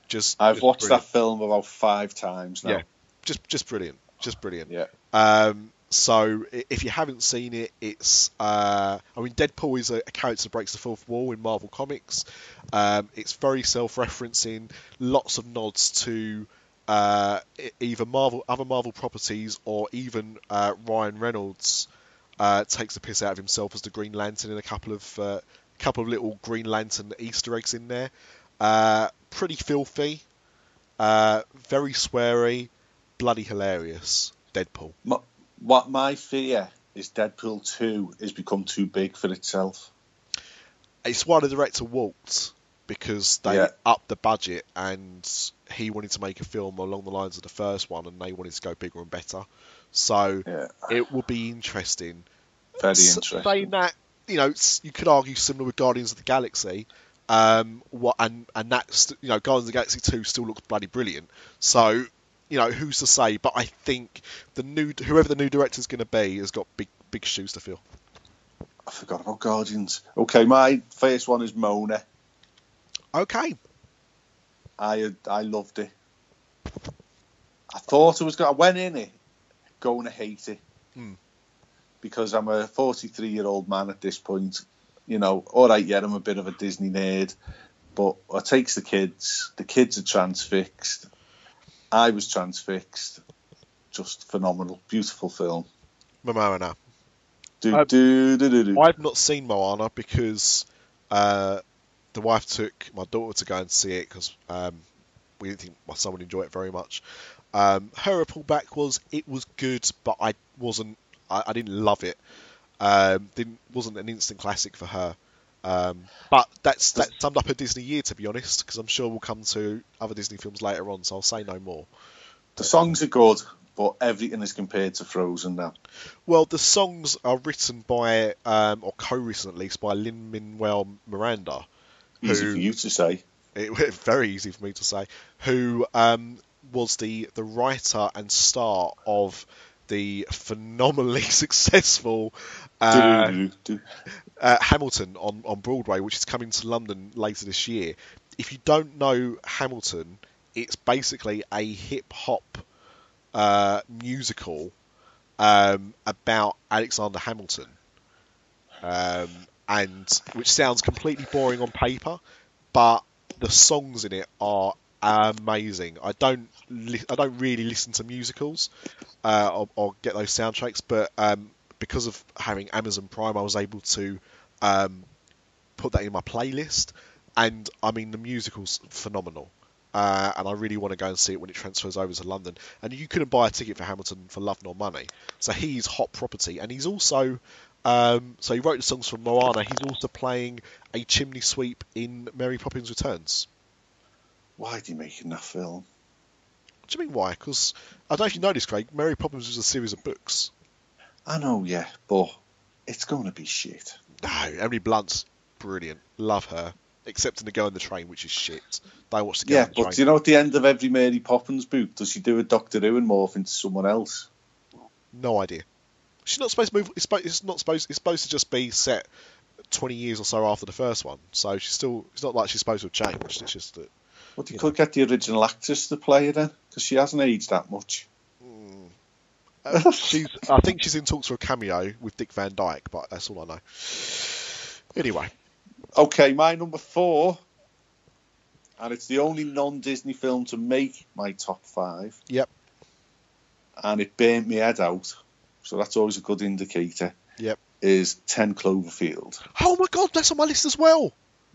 Just I've just watched brilliant. that film about five times now. Yeah, just just brilliant, just brilliant. Yeah. Um, so if you haven't seen it, it's uh, I mean Deadpool is a, a character that breaks the fourth wall in Marvel Comics. Um, it's very self-referencing, lots of nods to uh, either Marvel, other Marvel properties, or even uh, Ryan Reynolds uh, takes the piss out of himself as the Green Lantern in a couple of uh, couple of little Green Lantern Easter eggs in there. Uh, pretty filthy, uh, very sweary, bloody hilarious. Deadpool. My, what my fear is Deadpool 2 has become too big for itself. it's why the director walked because they Yeah. upped the budget and he wanted to make a film along the lines of the first one and they wanted to go bigger and better. So Yeah. it will be interesting. Very interesting. Saying that, you know, you could argue similar with Guardians of the Galaxy. Um, what and and that's you know, Guardians of the Galaxy two still looks bloody brilliant. So you know, who's to say? But I think the new whoever the new director's going to be has got big big shoes to fill. I forgot about Guardians. Okay, my first one is Moana. Okay, I I loved it. I thought I was going. I went in it going to hate it Hmm. because I'm a 43 year old man at this point. You know, all right, yeah, I'm a bit of a Disney nerd, but I takes the kids. The kids are transfixed. I was transfixed. Just phenomenal, beautiful film. Momoana. Do do do do do. I've not seen Moana because uh, the wife took my daughter to go and see it because um, we didn't think my son would enjoy it very much. Um, her report back was it was good, but I wasn't. I, I didn't love it. Um, didn't wasn't an instant classic for her. Um, but that's that summed up a Disney year, to be honest, because I'm sure we'll come to other Disney films later on, so I'll say no more. The songs are good, but everything is compared to Frozen now. Well, the songs are written by, um, or co-written at least, by Lin Manuel Miranda. Easy Who- for you to say. it very easy for me to say, who um, was the, the writer and star of the phenomenally successful uh, uh, Hamilton on, on Broadway, which is coming to London later this year. if you don't know Hamilton, it's basically a hip hop uh, musical um, about Alexander Hamilton, um, and which sounds completely boring on paper, but the songs in it are amazing. I don't li- I don't really listen to musicals uh, or, or get those soundtracks, but um, because of having Amazon Prime, I was able to um, put that in my playlist, and I mean the musical's phenomenal. Uh, and I really want to go and see it when it transfers over to London. And you couldn't buy a ticket for Hamilton for love nor money, so he's hot property. And he's also, um, so he wrote the songs for Moana. He's also playing a chimney sweep in Mary Poppins Returns. Why did he making that film? What do you mean why? Because I don't know if you know this, Craig. Mary Poppins was a series of books. I know, yeah, but it's going to be shit. No, Emily Blunt's brilliant. Love her. Except in the Girl in the Train, which is shit. Don't watch the Girl Yeah, the but Train. do you know at the end of every Mary Poppins book, does she do a Doctor Who and morph into someone else? No idea. She's not supposed to move. It's, supposed, it's not supposed. It's supposed to just be set twenty years or so after the first one. So she's still. It's not like she's supposed to have changed. It's just that. But you Yeah. could get the original actress to play her then, because she hasn't aged that much. Uh, she's. I think she's in talks for a cameo with Dick Van Dyke, but that's all I know. Anyway, Okay, my number four, and it's the only non-Disney film to make my top five. Yep. And it burnt me head out, so that's always a good indicator. Yep. Is Ten Cloverfield. oh my god, that's on my list as well.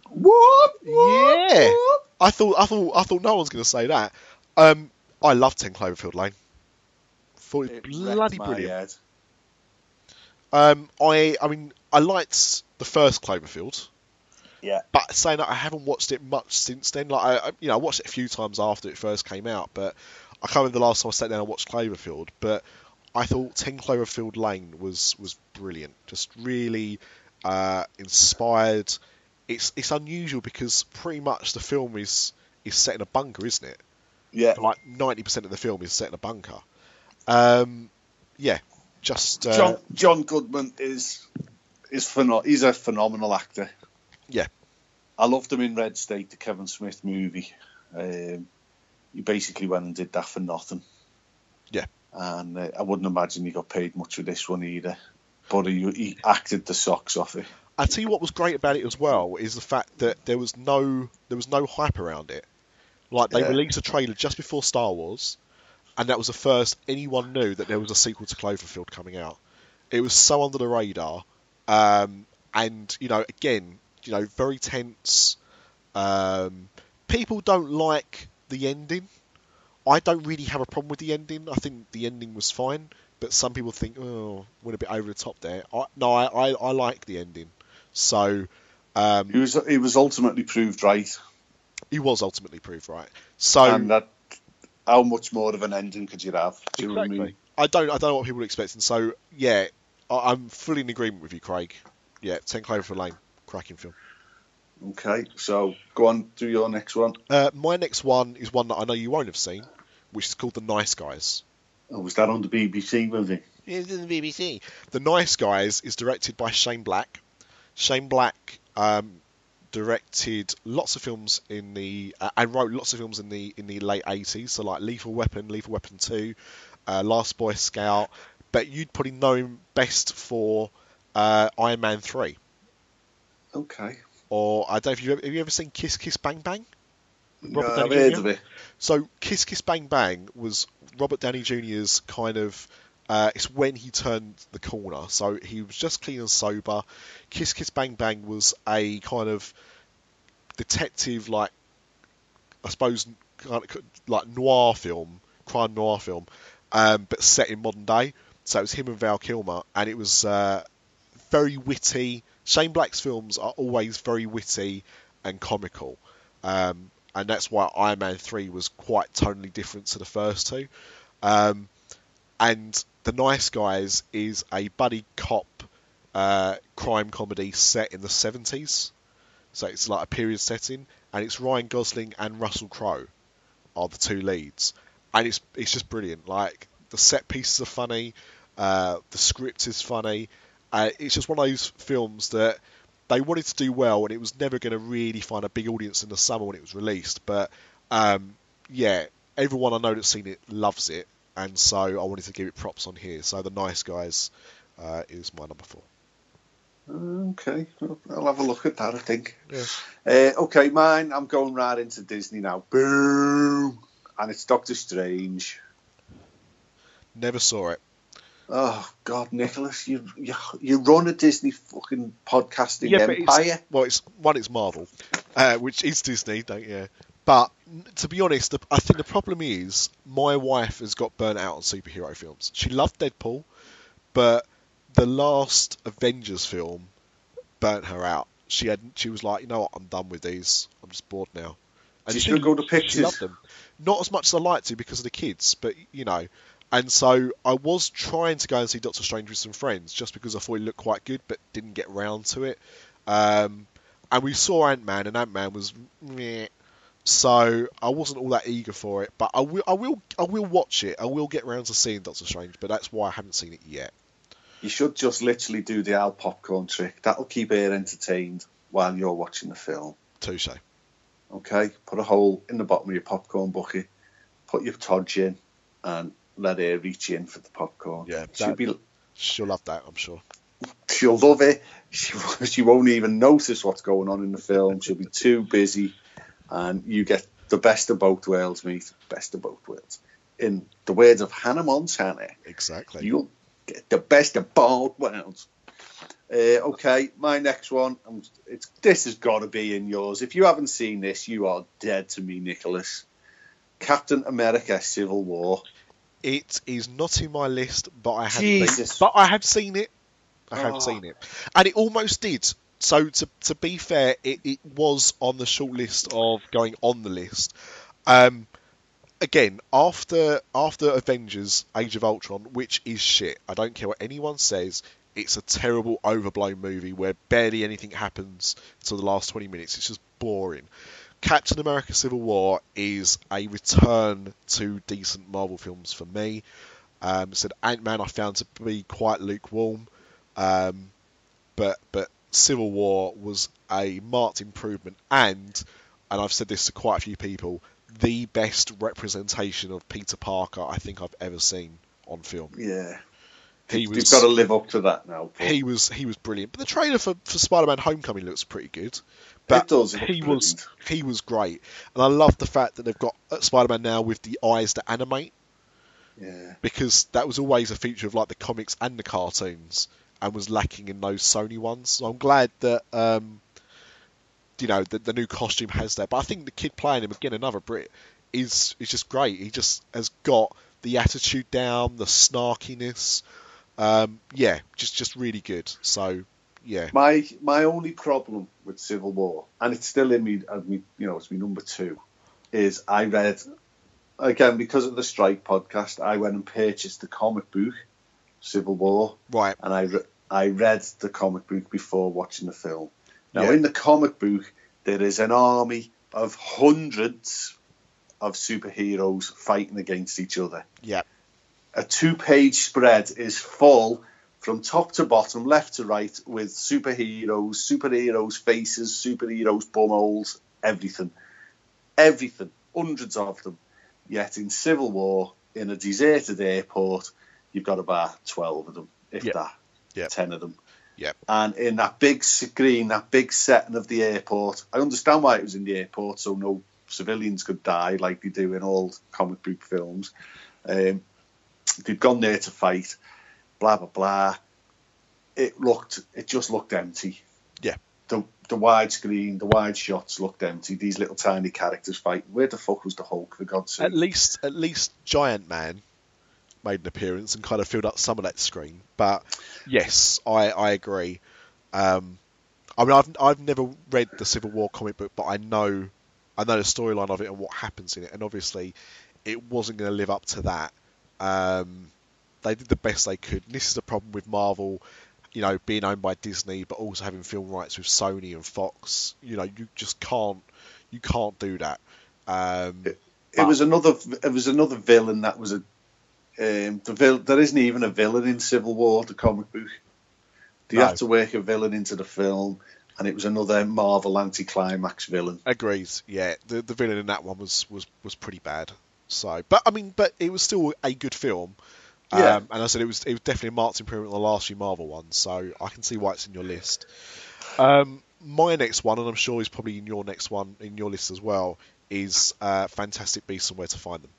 What? Yeah. I thought. I thought. I thought no one's going to say that. Um, I love Ten Cloverfield Lane. Thought it It bloody brilliant. Um, I. I mean, I liked the first Cloverfield. Yeah. But saying that I haven't watched it much since then. Like I, I- you know, I watched it a few times after it first came out, but I can't remember the last time I sat down and watched Cloverfield. But I thought Ten Cloverfield Lane was was brilliant. Just really uh, inspired. It's it's unusual because pretty much the film is is set in a bunker, isn't it? Yeah. Like ninety percent of the film is set in a bunker. Um, yeah, just uh, John John Goodman is is pheno- he's a phenomenal actor. Yeah. I loved him in Red State, the Kevin Smith movie. Um, he basically went and did that for nothing. Yeah. And uh, I wouldn't imagine he got paid much for this one either. But he, he acted the socks off it. I tell you what was great about it as well is the fact that there was no there was no hype around it. Like they Yeah. released a trailer just before Star Wars, and that was the first anyone knew that there was a sequel to Cloverfield coming out. It was so under the radar, um, and you know, again, you know, very tense. Um, people don't like the ending. I don't really have a problem with the ending. I think the ending was fine, but some people think, oh, went a bit over the top there. I, no, I, I, I like the ending. So um, He was he was ultimately proved right. he was ultimately proved right. So and that how much more of an ending could you have? Do you know I exactly, mean? I don't I don't know what people are expecting. So yeah, I, I'm fully in agreement with you, Craig. Yeah, Ten Cloverfield Lane, cracking film. Okay, so go on, do your next one. Uh, my next one is one that I know you won't have seen, which is called The Nice Guys. Oh, was that on the BBC movie? It's in the BBC. The Nice Guys is directed by Shane Black. Shane Black um, directed lots of films in the uh, and wrote lots of films in the in the late 80s. So like Lethal Weapon, Lethal Weapon 2, uh, Last Boy Scout. But you'd probably know him best for uh, Iron Man 3. Okay. Or I don't know if you have you ever seen Kiss Kiss Bang Bang? Robert No, Downey I've heard Jr.? of it. So Kiss Kiss Bang Bang was Robert Downey Jr.'s kind of. Uh, it's when he turned the corner. So he was just clean and sober. Kiss Kiss Bang Bang was a kind of detective, like I suppose, kind of like noir film, crime noir film, um, but set in modern day. So it was him and Val Kilmer, and it was uh, very witty. Shane Black's films are always very witty and comical. Um, and that's why Iron Man 3 was quite tonally different to the first two. Um, and The Nice Guys is a buddy cop uh, crime comedy set in the 70s. So it's like a period setting, and it's Ryan Gosling and Russell Crowe are the two leads, and it's it's just brilliant. Like the set pieces are funny, uh, the script is funny. Uh, it's just one of those films that they wanted to do well, and it was never going to really find a big audience in the summer when it was released. But um, yeah, everyone I know that's seen it loves it, and so I wanted to give it props on here. So the Nice Guys uh, is my number four. Okay, I'll have a look at that. I think. Yeah. Uh, okay, mine. I'm going right into Disney now. Boom, and it's Doctor Strange. Never saw it. Oh God, Nicholas, you you, you run a Disney fucking podcasting Yeah, empire. it's, well, it's one, it's Marvel, uh, which is Disney, don't you? But to be honest, the, I think the problem is my wife has got burnt out on superhero films. She loved Deadpool, but the last Avengers film burnt her out. She had, she was like, you know what, I'm done with these. I'm just bored now. Do you still go to She pictures? loved them. Not as much as I like to because of the kids, but you know. And so I was trying to go and see Doctor Strange with some friends just because I thought it looked quite good, but didn't get round to it. Um, and we saw Ant Man, and Ant Man was meh. So I wasn't all that eager for it, but I will, I will, I will watch it. I will get round to seeing Doctor Strange, but that's why I haven't seen it yet. You should just literally do the Al popcorn trick. That'll keep her entertained while you're watching the film. Touche. Okay, put a hole in the bottom of your popcorn bucket, put your todge in, and let her reach in for the popcorn. Yeah, she'll be She'll love that, I'm sure. she'll love it. She she won't even notice what's going on in the film. She'll be too busy, and you get the best of both worlds, mate. Best of both worlds. In the words of Hannah Montana, Exactly. you'll get the best of both worlds. Uh, okay, my next one. It's this has got to be in yours. If you haven't seen this, you are dead to me, Nicholas. Captain America: Civil War. It is not in my list, but I have Jesus. Been, but I have seen it. I have Oh. seen it, and it almost did. So to to be fair, it, it was on the short list of going on the list. Um, again, after after Avengers: Age of Ultron, which is shit. I don't care what anyone says. It's a terrible, overblown movie where barely anything happens till the last twenty minutes. It's just boring. Captain America: Civil War is a return to decent Marvel films for me. Um, said Ant Man I found to be quite lukewarm, um, but but Civil War was a marked improvement, and and I've said this to quite a few people, the best representation of Peter Parker I think I've ever seen on film. Yeah, He you've got to live up to that now. Paul. he was he was brilliant. But the trailer for, for Spider-Man: Homecoming looks pretty good. But It does, he was brilliant. he was great, and I love the fact that they've got uh, Spider-Man now with the eyes that animate yeah. because that was always a feature of like the comics and the cartoons, and was lacking in those Sony ones. So I'm glad that um, you know the, the new costume has that. But I think the kid playing him again, another Brit, is is just great. He just has got the attitude down, the snarkiness. Um, yeah, just just really good. So yeah, My my only problem with Civil War, and it's still in me, me, you know, it's my number two, is I read again because of the strike podcast. I went and purchased the comic book Civil War, right. and I re- I read the comic book before watching the film. Now, Yeah. in the comic book, there is an army of hundreds of superheroes fighting against each other. Yeah, A two-page spread is full from top to bottom, left to right, with superheroes, superheroes' faces, superheroes' bumholes, everything, everything, hundreds of them. Yet in Civil War, in a deserted airport, you've got about twelve of them, if Yep. that, Yep. ten of them. Yep. And in that big screen, that big setting of the airport, I understand why it was in the airport, so no civilians could die like they do in all comic book films. Um, they'd gone there to fight, blah blah blah. It looked, it just looked empty. Yeah. The the wide screen, the wide shots looked empty. These little tiny characters fighting. Where the fuck was the Hulk? For God's sake! at least at least Giant Man made an appearance and kind of filled up some of that screen. But yes, I I agree. Um, I mean, I've I've never read the Civil War comic book, but I know I know the storyline of it and what happens in it, and obviously it wasn't going to live up to that. Um, they did the best they could. And this is the problem with Marvel, you know, being owned by Disney, but also having film rights with Sony and Fox. You know, you just can't you can't do that. Um, it was another. It was another villain that was a. Um, the vil- there isn't even a villain in Civil War, the comic book. They No. had to work a villain into the film. and it was another Marvel anti-climax villain. Agrees. Yeah, the the villain in that one was was was pretty bad. So, but I mean, but it was still a good film. Yeah. Um, and I said it was it was definitely a marked improvement on the last few Marvel ones. So I can see why it's in your list. Um, my next one, and I'm sure is probably in your next one in your list as well, is uh, Fantastic Beasts and Where to Find Them.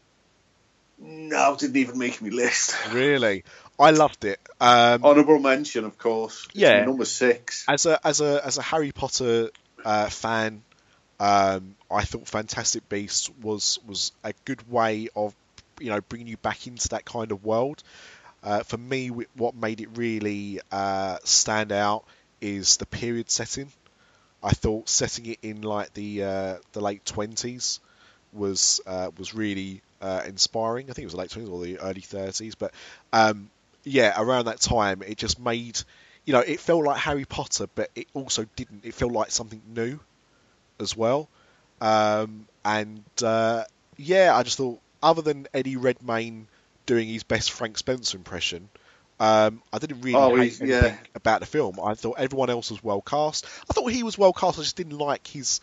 No, didn't even make me list. Really, I loved it. Um, Honorable mention, of course. Yeah. number six. as a as a as a Harry Potter uh, fan, um, I thought Fantastic Beasts was was a good way of you know bringing you back into that kind of world. Uh, for me, what made it really uh, stand out is the period setting. I thought setting it in like the uh, the late twenties was uh, was really uh, inspiring. I think it was the late twenties or the early thirties, but um, yeah, around that time, it just made you know it felt like Harry Potter, but it also didn't. It felt like something new as well. Um, and uh, yeah, I just thought other than Eddie Redmayne doing his best Frank Spencer impression. Um, I didn't really Oh, hate anything yeah. about the film. I thought everyone else was well cast. I thought he was well cast. I just didn't like his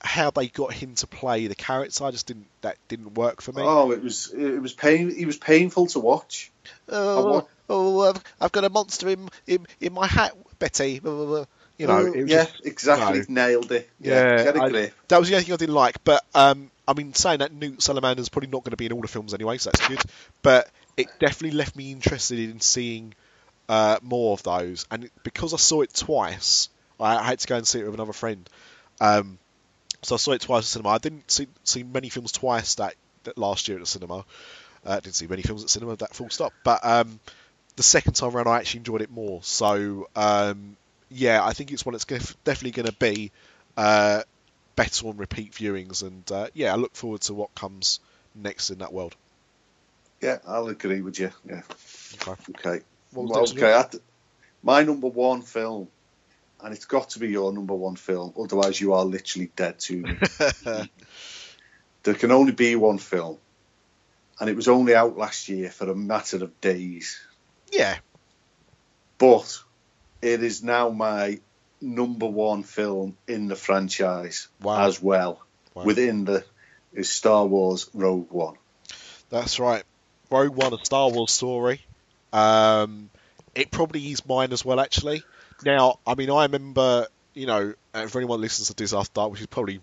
how they got him to play the character. I just didn't that didn't work for me. Oh, it was it was pain. He was painful to watch. oh, what- oh, I've, I've got a monster in in, in my hat, Betty. Blah, blah, blah. You know, it yeah, just- exactly. no. Nailed it. Yeah, Yeah, get a I- that was the only thing I didn't like. But um, I mean, saying that Newt Scamander's probably not going to be in all the films anyway, so that's good. But it definitely left me interested in seeing uh, more of those. And because I saw it twice, I, I had to go and see it with another friend. Um, so I saw it twice at cinema. I didn't see, see many films twice that, that last year at the cinema. Uh, didn't see many films at cinema. That full stop. But um, the second time around, I actually enjoyed it more. So um, yeah, I think it's one that's definitely going to be uh, better on repeat viewings. And uh, yeah, I look forward to what comes next in that world. Yeah, I'll agree with you. Yeah. Okay. Okay. Well, okay. I th- my number one film, and it's got to be your number one film. Otherwise, you are literally dead to me. there can only be one film, and it was only out last year for a matter of days. yeah, But it is now my number one film in the franchise Wow. as well. Wow. Within the is Star Wars Rogue One. that's right. Rogue One, a Star Wars story. Um, it probably is mine as well, actually. Now, I mean, I remember, you know, uh, for anyone listens to Disaster Dark, which is probably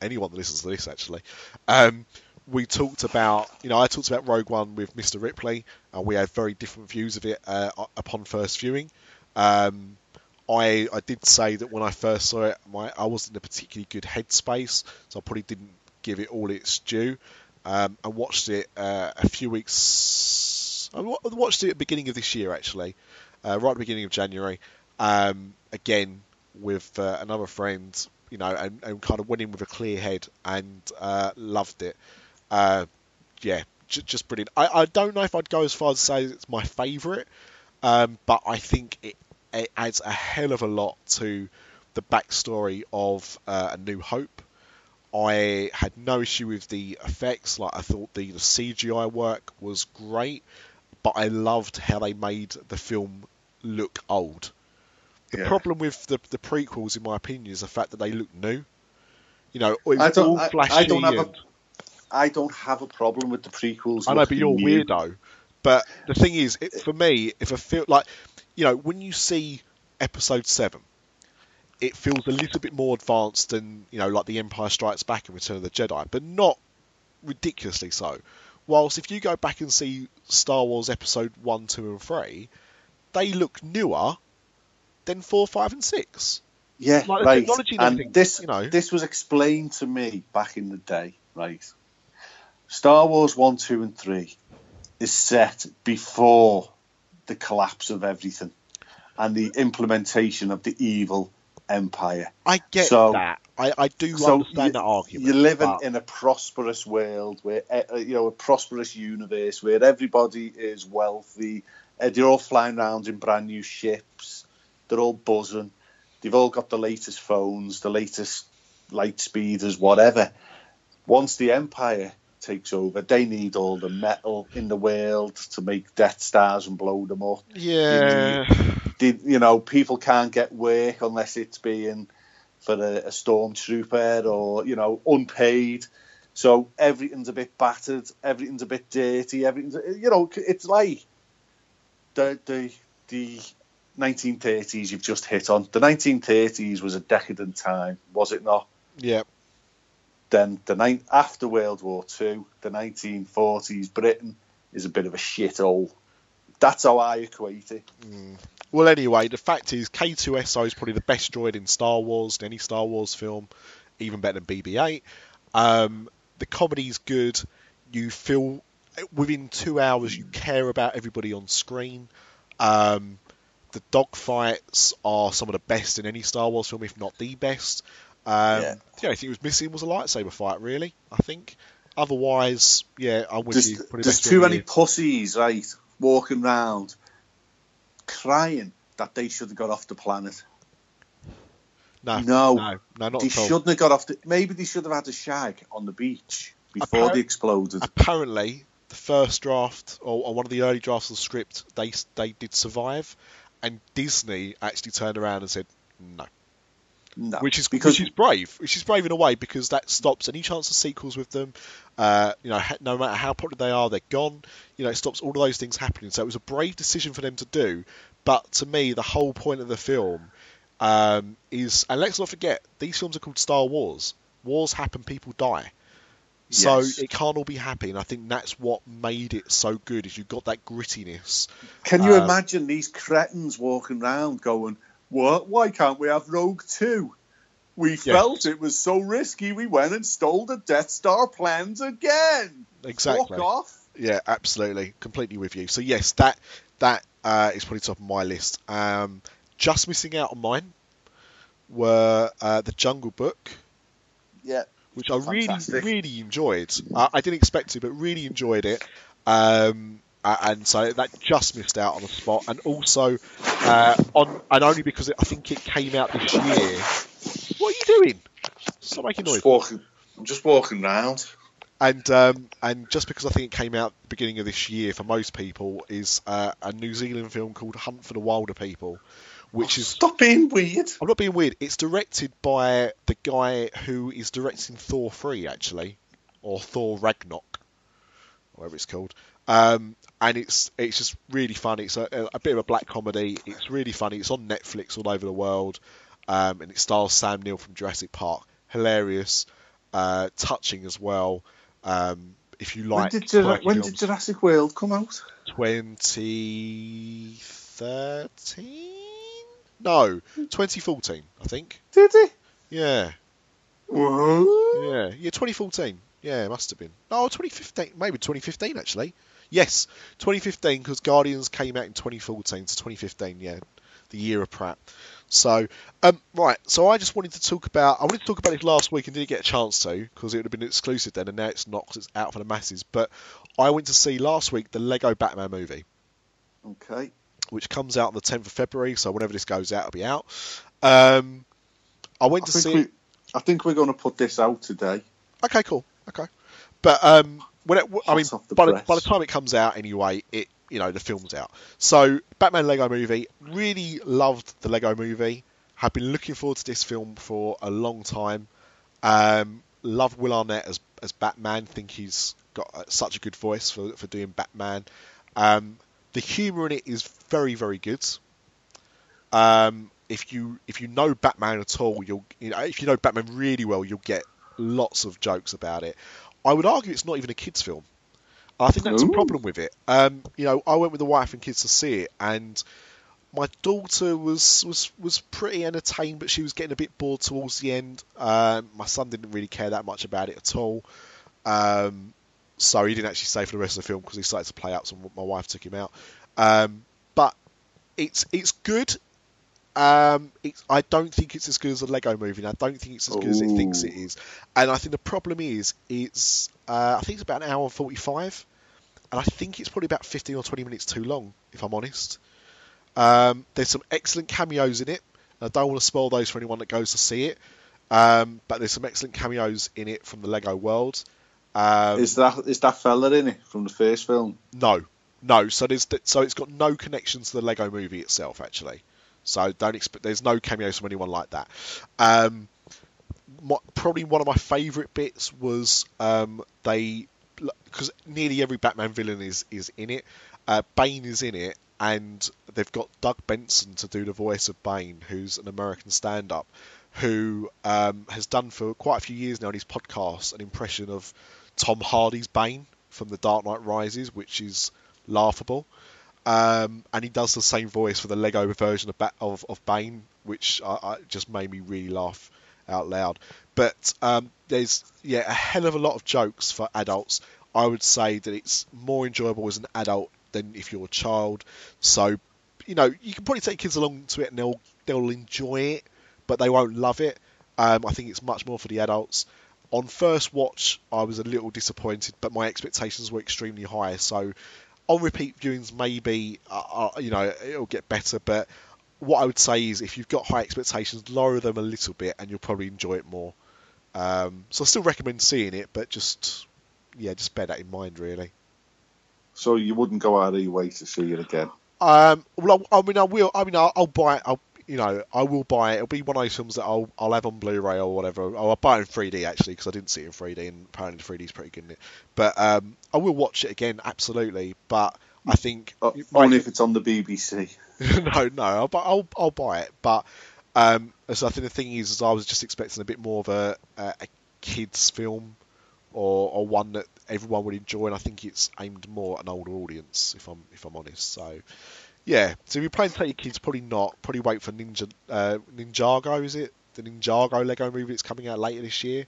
anyone that listens to this, actually, um, we talked about, you know, I talked about Rogue One with Mr. Ripley, and we had very different views of it uh, upon first viewing. Um, I I did say that when I first saw it, my I wasn't in a particularly good headspace, so I probably didn't give it all its due. Um, I watched it uh, a few weeks. I watched it at the beginning of this year, actually, uh, right at the beginning of January. Um, again with uh, another friend, you know, and, and kind of went in with a clear head and uh, loved it. Uh, yeah, j- just brilliant. I, I don't know if I'd go as far as to say it's my favourite, um, but I think it, it adds a hell of a lot to the backstory of uh, A New Hope. I had no issue with the effects. Like I thought the, the CGI work was great, but I loved how they made the film look old. The Yeah. problem with the, the prequels, in my opinion, is the fact that they look new. You know, it was I don't- all I- I don't have a- and- I don't have a problem with the prequels. I know, but you're new. weirdo. But the thing is, it, eh. for me, if I feel like, you know, when you see Episode Seven, it feels a little bit more advanced than you know, like The Empire Strikes Back and Return of the Jedi, but not ridiculously so. Whilst if you go back and see Star Wars Episode One, Two, and Three, they look newer than Four, Five, and Six. Yeah, Like, right. and everything, this, you know. this was explained to me back in the day, right? Star Wars one, two, and three is set before the collapse of everything and the implementation of the evil empire. I get So- that. I, I do So understand you- that argument. You're living but- in a prosperous world where uh, you know a prosperous universe where everybody is wealthy. They're all flying around in brand new ships. They're all buzzing. They've all got the latest phones, the latest light speeders, whatever. Once the empire takes over, they need all the metal in the world to make Death Stars and blow them up. Yeah. they, you know, people can't get work unless it's being for a, a stormtrooper or you know unpaid. So everything's a bit battered, everything's a bit dirty, everything's you know it's like the the the 1930s you've just hit on. The 1930s was a decadent time, was it not? Yeah. Then the night after World War Two, the 1940s Britain is a bit of a shithole. That's how I equate it. Mm. Well, anyway, the fact is, K2SO is probably the best droid in Star Wars, any Star Wars film, even better than BB-8. Um, the comedy's good. You feel within two hours you care about everybody on screen. Um, the dogfights are some of the best in any Star Wars film, if not the best. Um, yeah. The only thing was missing was a lightsaber fight, really. I think. Otherwise, yeah, I'm with there's, you. There's too many pussies, right, walking around crying that they should have got off the planet. No, no, no, no not they shouldn't have got off. The, maybe they should have had a shag on the beach before Appar- they exploded. Apparently, the first draft or, or, one of the early drafts of the script, they they did survive, and Disney actually turned around and said no. No, which is because which is brave, which is brave in a way because that stops any chance of sequels with them. Uh, you know, no matter how popular they are, they're gone. You know, it stops all of those things happening. So it was a brave decision for them to do. But to me, the whole point of the film um, is, and let's not forget, these films are called Star Wars. Wars happen, people die. So yes. it can't all be happy, and I think that's what made it so good. Is you've got that grittiness. Can you um, imagine these cretins walking around going, "What? Why can't we have Rogue Two? We yes. felt it was so risky, we went and stole the Death Star plans again." Exactly. Fuck off. Yeah, absolutely, completely with you. So yes, that that uh, is probably top of my list. Um, just missing out on mine were uh, the Jungle Book. Yeah. Which I Fantastic. really, really enjoyed. I, I, didn't expect to, but really enjoyed it. Um, and so that just missed out on the spot. And also, uh, on and only because it, I think it came out this year. What are you doing? Stop making noise. Just walking, I'm just walking around and um, and just because I think it came out the beginning of this year for most people is uh, a New Zealand film called Hunt for the Wilderpeople, which is stop being weird. I'm not being weird. It's directed by the guy who is directing Thor three actually, or Thor Ragnarok, whatever it's called. Um, and it's it's just really funny. It's a, a, bit of a black comedy. It's really funny. It's on Netflix all over the world, um, and it stars Sam Neill from Jurassic Park. Hilarious, uh, touching as well. Um, if you like, when, did, Jura- when did, Jurassic World come out? 2013? No, 2014, I think. Did he? Yeah. What? Yeah, yeah, 2014. Yeah, it must have been. No, 2015, maybe 2015 actually. Yes, 2015 because Guardians came out in 2014 to 2015. Yeah, the year of Pratt. So, um, right. So I just wanted to talk about. I wanted to talk about it last week and didn't get a chance to because it would have been exclusive then, and now it's not because it's out for the masses. But I went to see last week the Lego Batman movie. Okay. Which comes out on the 10th of February, so whenever this goes out, it'll be out. Um, I went I to see. We, I think we're going to put this out today. Okay, cool. Okay, but um, when it, I mean, by the, by the time it comes out, anyway, it you know the film's out. So Batman Lego Movie really loved the Lego Movie. Have been looking forward to this film for a long time. Um, love Will Arnett as as Batman. Think he's got such a good voice for for doing Batman. Um, the humour in it is very very good. Um, if you if you know Batman at all, you'll you know if you know Batman really well, you'll get lots of jokes about it. I would argue it's not even a kids' film. I think that's Ooh. a problem with it. Um, you know, I went with the wife and kids to see it, and my daughter was was was pretty entertained, but she was getting a bit bored towards the end. Um, my son didn't really care that much about it at all, um, so he didn't actually stay for the rest of the film because he started to play up. So my wife took him out. Um, but it's it's good. Um, it's, I don't think it's as good as a Lego movie. And I don't think it's as good as it thinks it is. And I think the problem is, it's uh, I think it's about an hour and forty-five and I think it's probably about 15 or 20 minutes too long, if I'm honest. Um, there's some excellent cameos in it. I don't want to spoil those for anyone that goes to see it, um, but there's some excellent cameos in it from the Lego world. Um, is that is that fella in it from the first film? No, no. So there's so it's got no connection to the Lego movie itself, actually. So don't expect. There's no cameos from anyone like that. Um, my, probably one of my favourite bits was um, they because nearly every Batman villain is is in it. Uh, Bane is in it, and they've got Doug Benson to do the voice of Bane, who's an American stand-up, who um, has done for quite a few years now in his podcast an impression of Tom Hardy's Bane from The Dark Knight Rises, which is laughable. Um, and he does the same voice for the Lego version of ba- of, of Bane, which just made me really laugh out loud. But um, there's yeah a hell of a lot of jokes for adults. I would say that it's more enjoyable as an adult than if you're a child. So you know you can probably take kids along to it and they'll they'll enjoy it, but they won't love it. Um, I think it's much more for the adults. On first watch, I was a little disappointed, but my expectations were extremely high. So on repeat viewings, maybe uh, uh, you know it'll get better. But what I would say is, if you've got high expectations, lower them a little bit, and you'll probably enjoy it more. Um, so I still recommend seeing it, but just yeah, just bear that in mind, really. So you wouldn't go out of your way to see it again. Um, well, I, I mean, I will. I mean, I'll, I'll buy it. I'll, you know, I will buy it. It'll be one of those films that I'll I'll have on Blu-ray or whatever. Oh, I'll buy it in 3D actually because I didn't see it in 3D, and apparently the 3D is pretty good in it. But um, I will watch it again, absolutely. But I think Uh, only if it's on the BBC. no, no, I'll, I'll I'll buy it. But um, so I think the thing is, is I was just expecting a bit more of a a, a kids film or or one that everyone would enjoy, and I think it's aimed more at an older audience. If I'm if I'm honest, so. Yeah, so if you're playing to kids, probably not. Probably wait for Ninja uh, Ninjago, is it? The Ninjago Lego movie that's coming out later this year.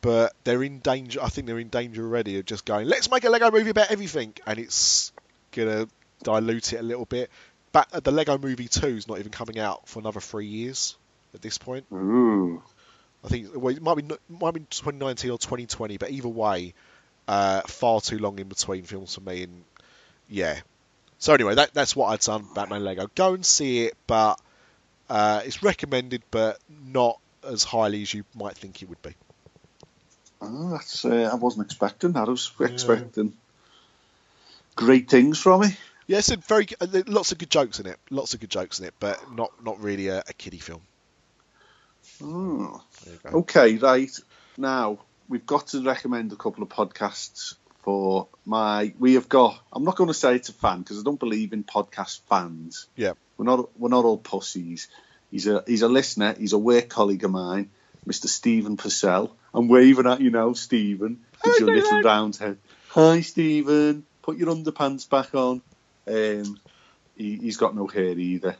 But they're in danger. I think they're in danger already of just going, let's make a Lego movie about everything, and it's gonna dilute it a little bit. But uh, the Lego Movie Two is not even coming out for another three years at this point. Ooh. I think well, it might be might be 2019 or 2020, but either way, uh, far too long in between films for me. And yeah, so anyway, that, that's what I'd done Batman Lego. Go and see it, but uh, it's recommended, but not as highly as you might think it would be. Oh, that's uh, I wasn't expecting that. I was expecting great things from it. Yeah, it's a very uh, lots of good jokes in it, lots of good jokes in it, but not not really a, a kiddie film. Oh. There you go. Okay, right. Now, we've got to recommend a couple of podcasts for my. We have got. I'm not going to say it's a fan because I don't believe in podcast fans. Yeah. We're not. We're not all pussies. He's a. He's a listener. He's a work colleague of mine, Mr. Stephen Purcell. I'm waving at you now, Stephen. With your little round head. Hi, Stephen. Put your underpants back on. Um, he, he's got no hair either.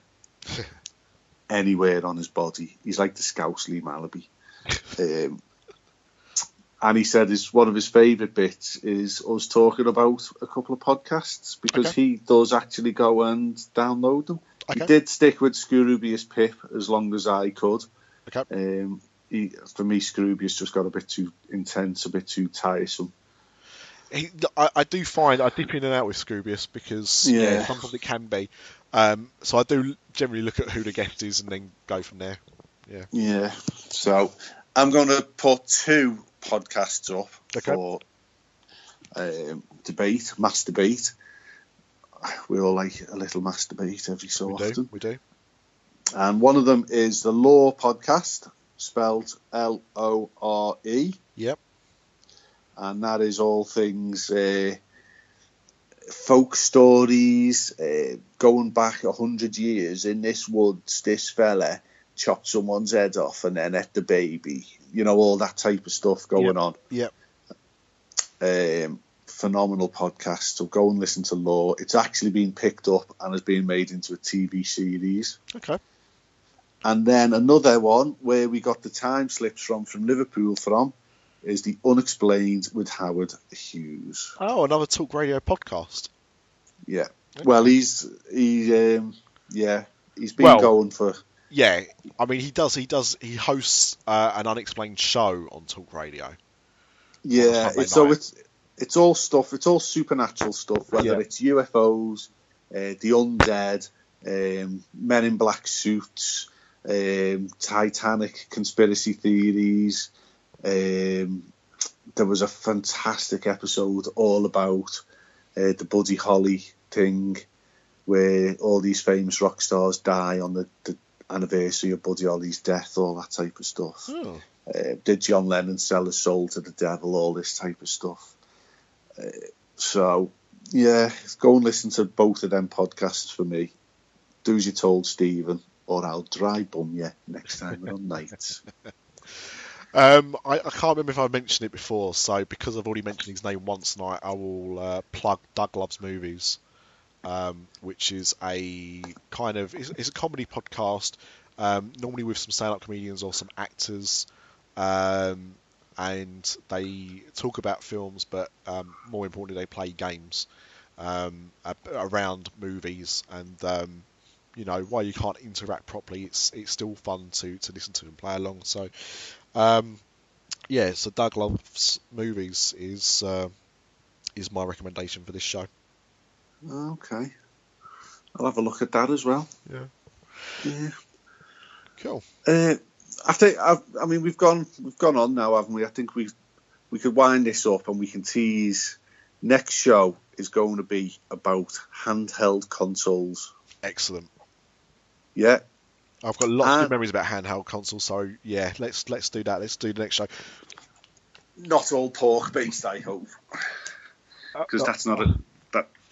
Anywhere on his body. He's like the Scouse Lee Malaby. Um, and he said his one of his favourite bits is us talking about a couple of podcasts because Okay. he does actually go and download them. He did stick with Scroobius Pip as long as I could. Okay. Um, he, for me, Scroobius just got a bit too intense, a bit too tiresome. He, I, I do find I dip in and out with Scroobius because yeah, Yeah. sometimes it can be. Um, so I do generally look at who the guest is and then go from there. Yeah. Yeah. So I'm going to put two podcasts up Okay. for um, debate, mass debate. We all like a little mass debate every so we often. do, we do. And one of them is the Lore Podcast, spelled L O R E. Yep. And that is all things uh, folk stories, uh, going back a hundred years. In this woods, this fella chopped someone's head off and then ate the baby. You know, all that type of stuff going on. Yep. Um, phenomenal podcast. So go and listen to Lore. It's actually been picked up and has been made into a TV series. Okay. And then another one where we got the time slips from from Liverpool from is the Unexplained with Howard Hughes. Oh, another talk radio podcast. Yeah. Okay. Well, he's he um, yeah he's been Well- going for Yeah, I mean he does. He does. He hosts uh, an unexplained show on talk radio. yeah. It's, so it's it's all stuff. It's all supernatural stuff. Whether Yeah. it's UFOs, uh, the undead, um, Men in Black suits, um, Titanic conspiracy theories. Um, there was a fantastic episode all about uh, the Buddy Holly thing. where all these famous rock stars die on the, the anniversary of Buddy Holly's death, all that type of stuff. Oh. Uh, did John Lennon sell his soul to the devil? All this type of stuff. Uh, so, yeah, go and listen to both of them podcasts for me. Do as you told Stephen, or I'll dry bum you next time we're on nights. Um, I, I can't remember if I mentioned it before, so because I've already mentioned his name once tonight, I will uh, plug Doug Loves Movies, um, which is a kind of it's, it's a comedy podcast, um, normally with some stand-up comedians or some actors, um, and they talk about films, but um, more importantly, they play games um, around movies, and um, you know while you can't interact properly, it's it's still fun to to listen to and play along. So. Um, yeah, so Doug Loves Movies is uh, is my recommendation for this show. Okay. I'll have a look at that as well. Yeah. Yeah. Cool. Uh, I think I've, I mean we've gone we've gone on now, haven't we? I think we we could wind this up and we can tease. Next show is going to be about handheld consoles. Excellent. Yeah, I've got lots of And- good memories about handheld consoles, so yeah, let's let's do that. Let's do the next show. not all pork based, I hope, because Uh, that's not a that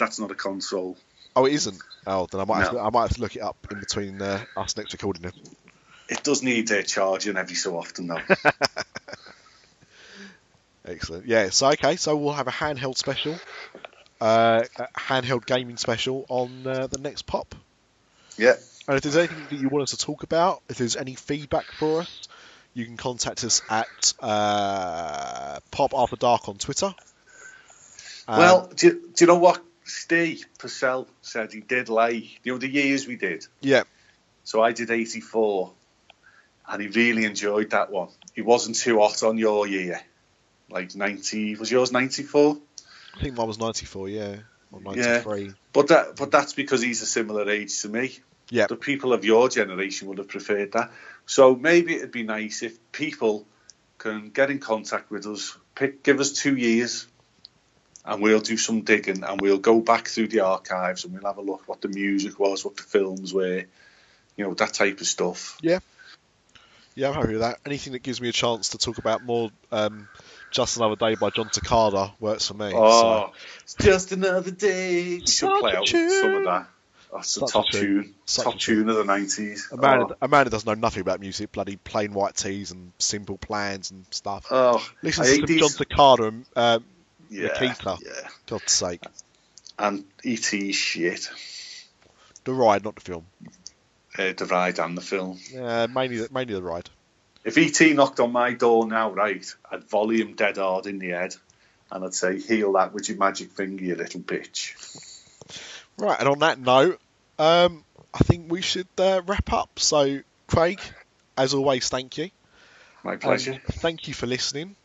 that's not a console. oh, it isn't. Oh, then I might have to, I might have to look it up in between uh, us next recording. Then. It does need uh, charging every so often, though. Excellent. Yeah. So okay, so we'll have a handheld special, uh, a handheld gaming special on uh, the next pop. yeah, And if there's anything that you want us to talk about, if there's any feedback for us, you can contact us at uh, Pop After Dark on Twitter. Um, well, do you, do you know what Steve Purcell said he did like the years we did. yeah, So I did 84, and he really enjoyed that one. He wasn't too hot on your year, like 90. Was yours 94? I think mine was 94, yeah, or Yeah. 93. But that, but that's because he's a similar age to me. Yeah. The people of your generation would have preferred that. So maybe it'd be nice if people can get in contact with us, pick, give us two years, and we'll do some digging, and we'll go back through the archives, and we'll have a look what the music was, what the films were, you know, that type of stuff. Yeah, Yeah, I'm happy with that. Anything that gives me a chance to talk about more um, Just Another Day by Jon Secada works for me. Oh, it's just another day. We should play out some of that. That's a top tune. tune, top a tune. of the nineties. A, man, oh, a man who doesn't know nothing about music, bloody Plain White T's and simple plans and stuff. oh, Listen I to some these- Jon Secada and um, yeah, Nikita. yeah, God's sake. and ET shit. The ride, not the film. Uh, the ride and the film. Uh, mainly, the, mainly the ride. If ET knocked on my door now, right, I'd volley him dead hard in the head, and I'd say, "Heal that with your magic finger, you little bitch." Right, and on that note, um, I think we should uh, wrap up. So, Craig, as always, thank you. My And pleasure. thank you for listening.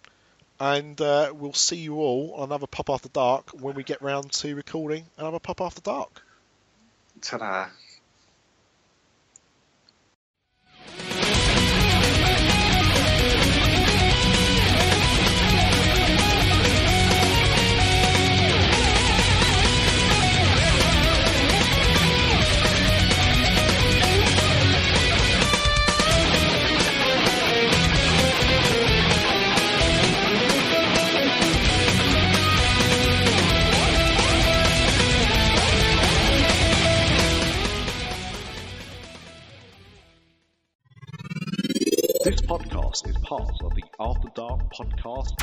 And uh, we'll see you all on another Pop After Dark when we get round to recording another Pop After Dark. Ta-da. Podcast is part of the After Dark podcast.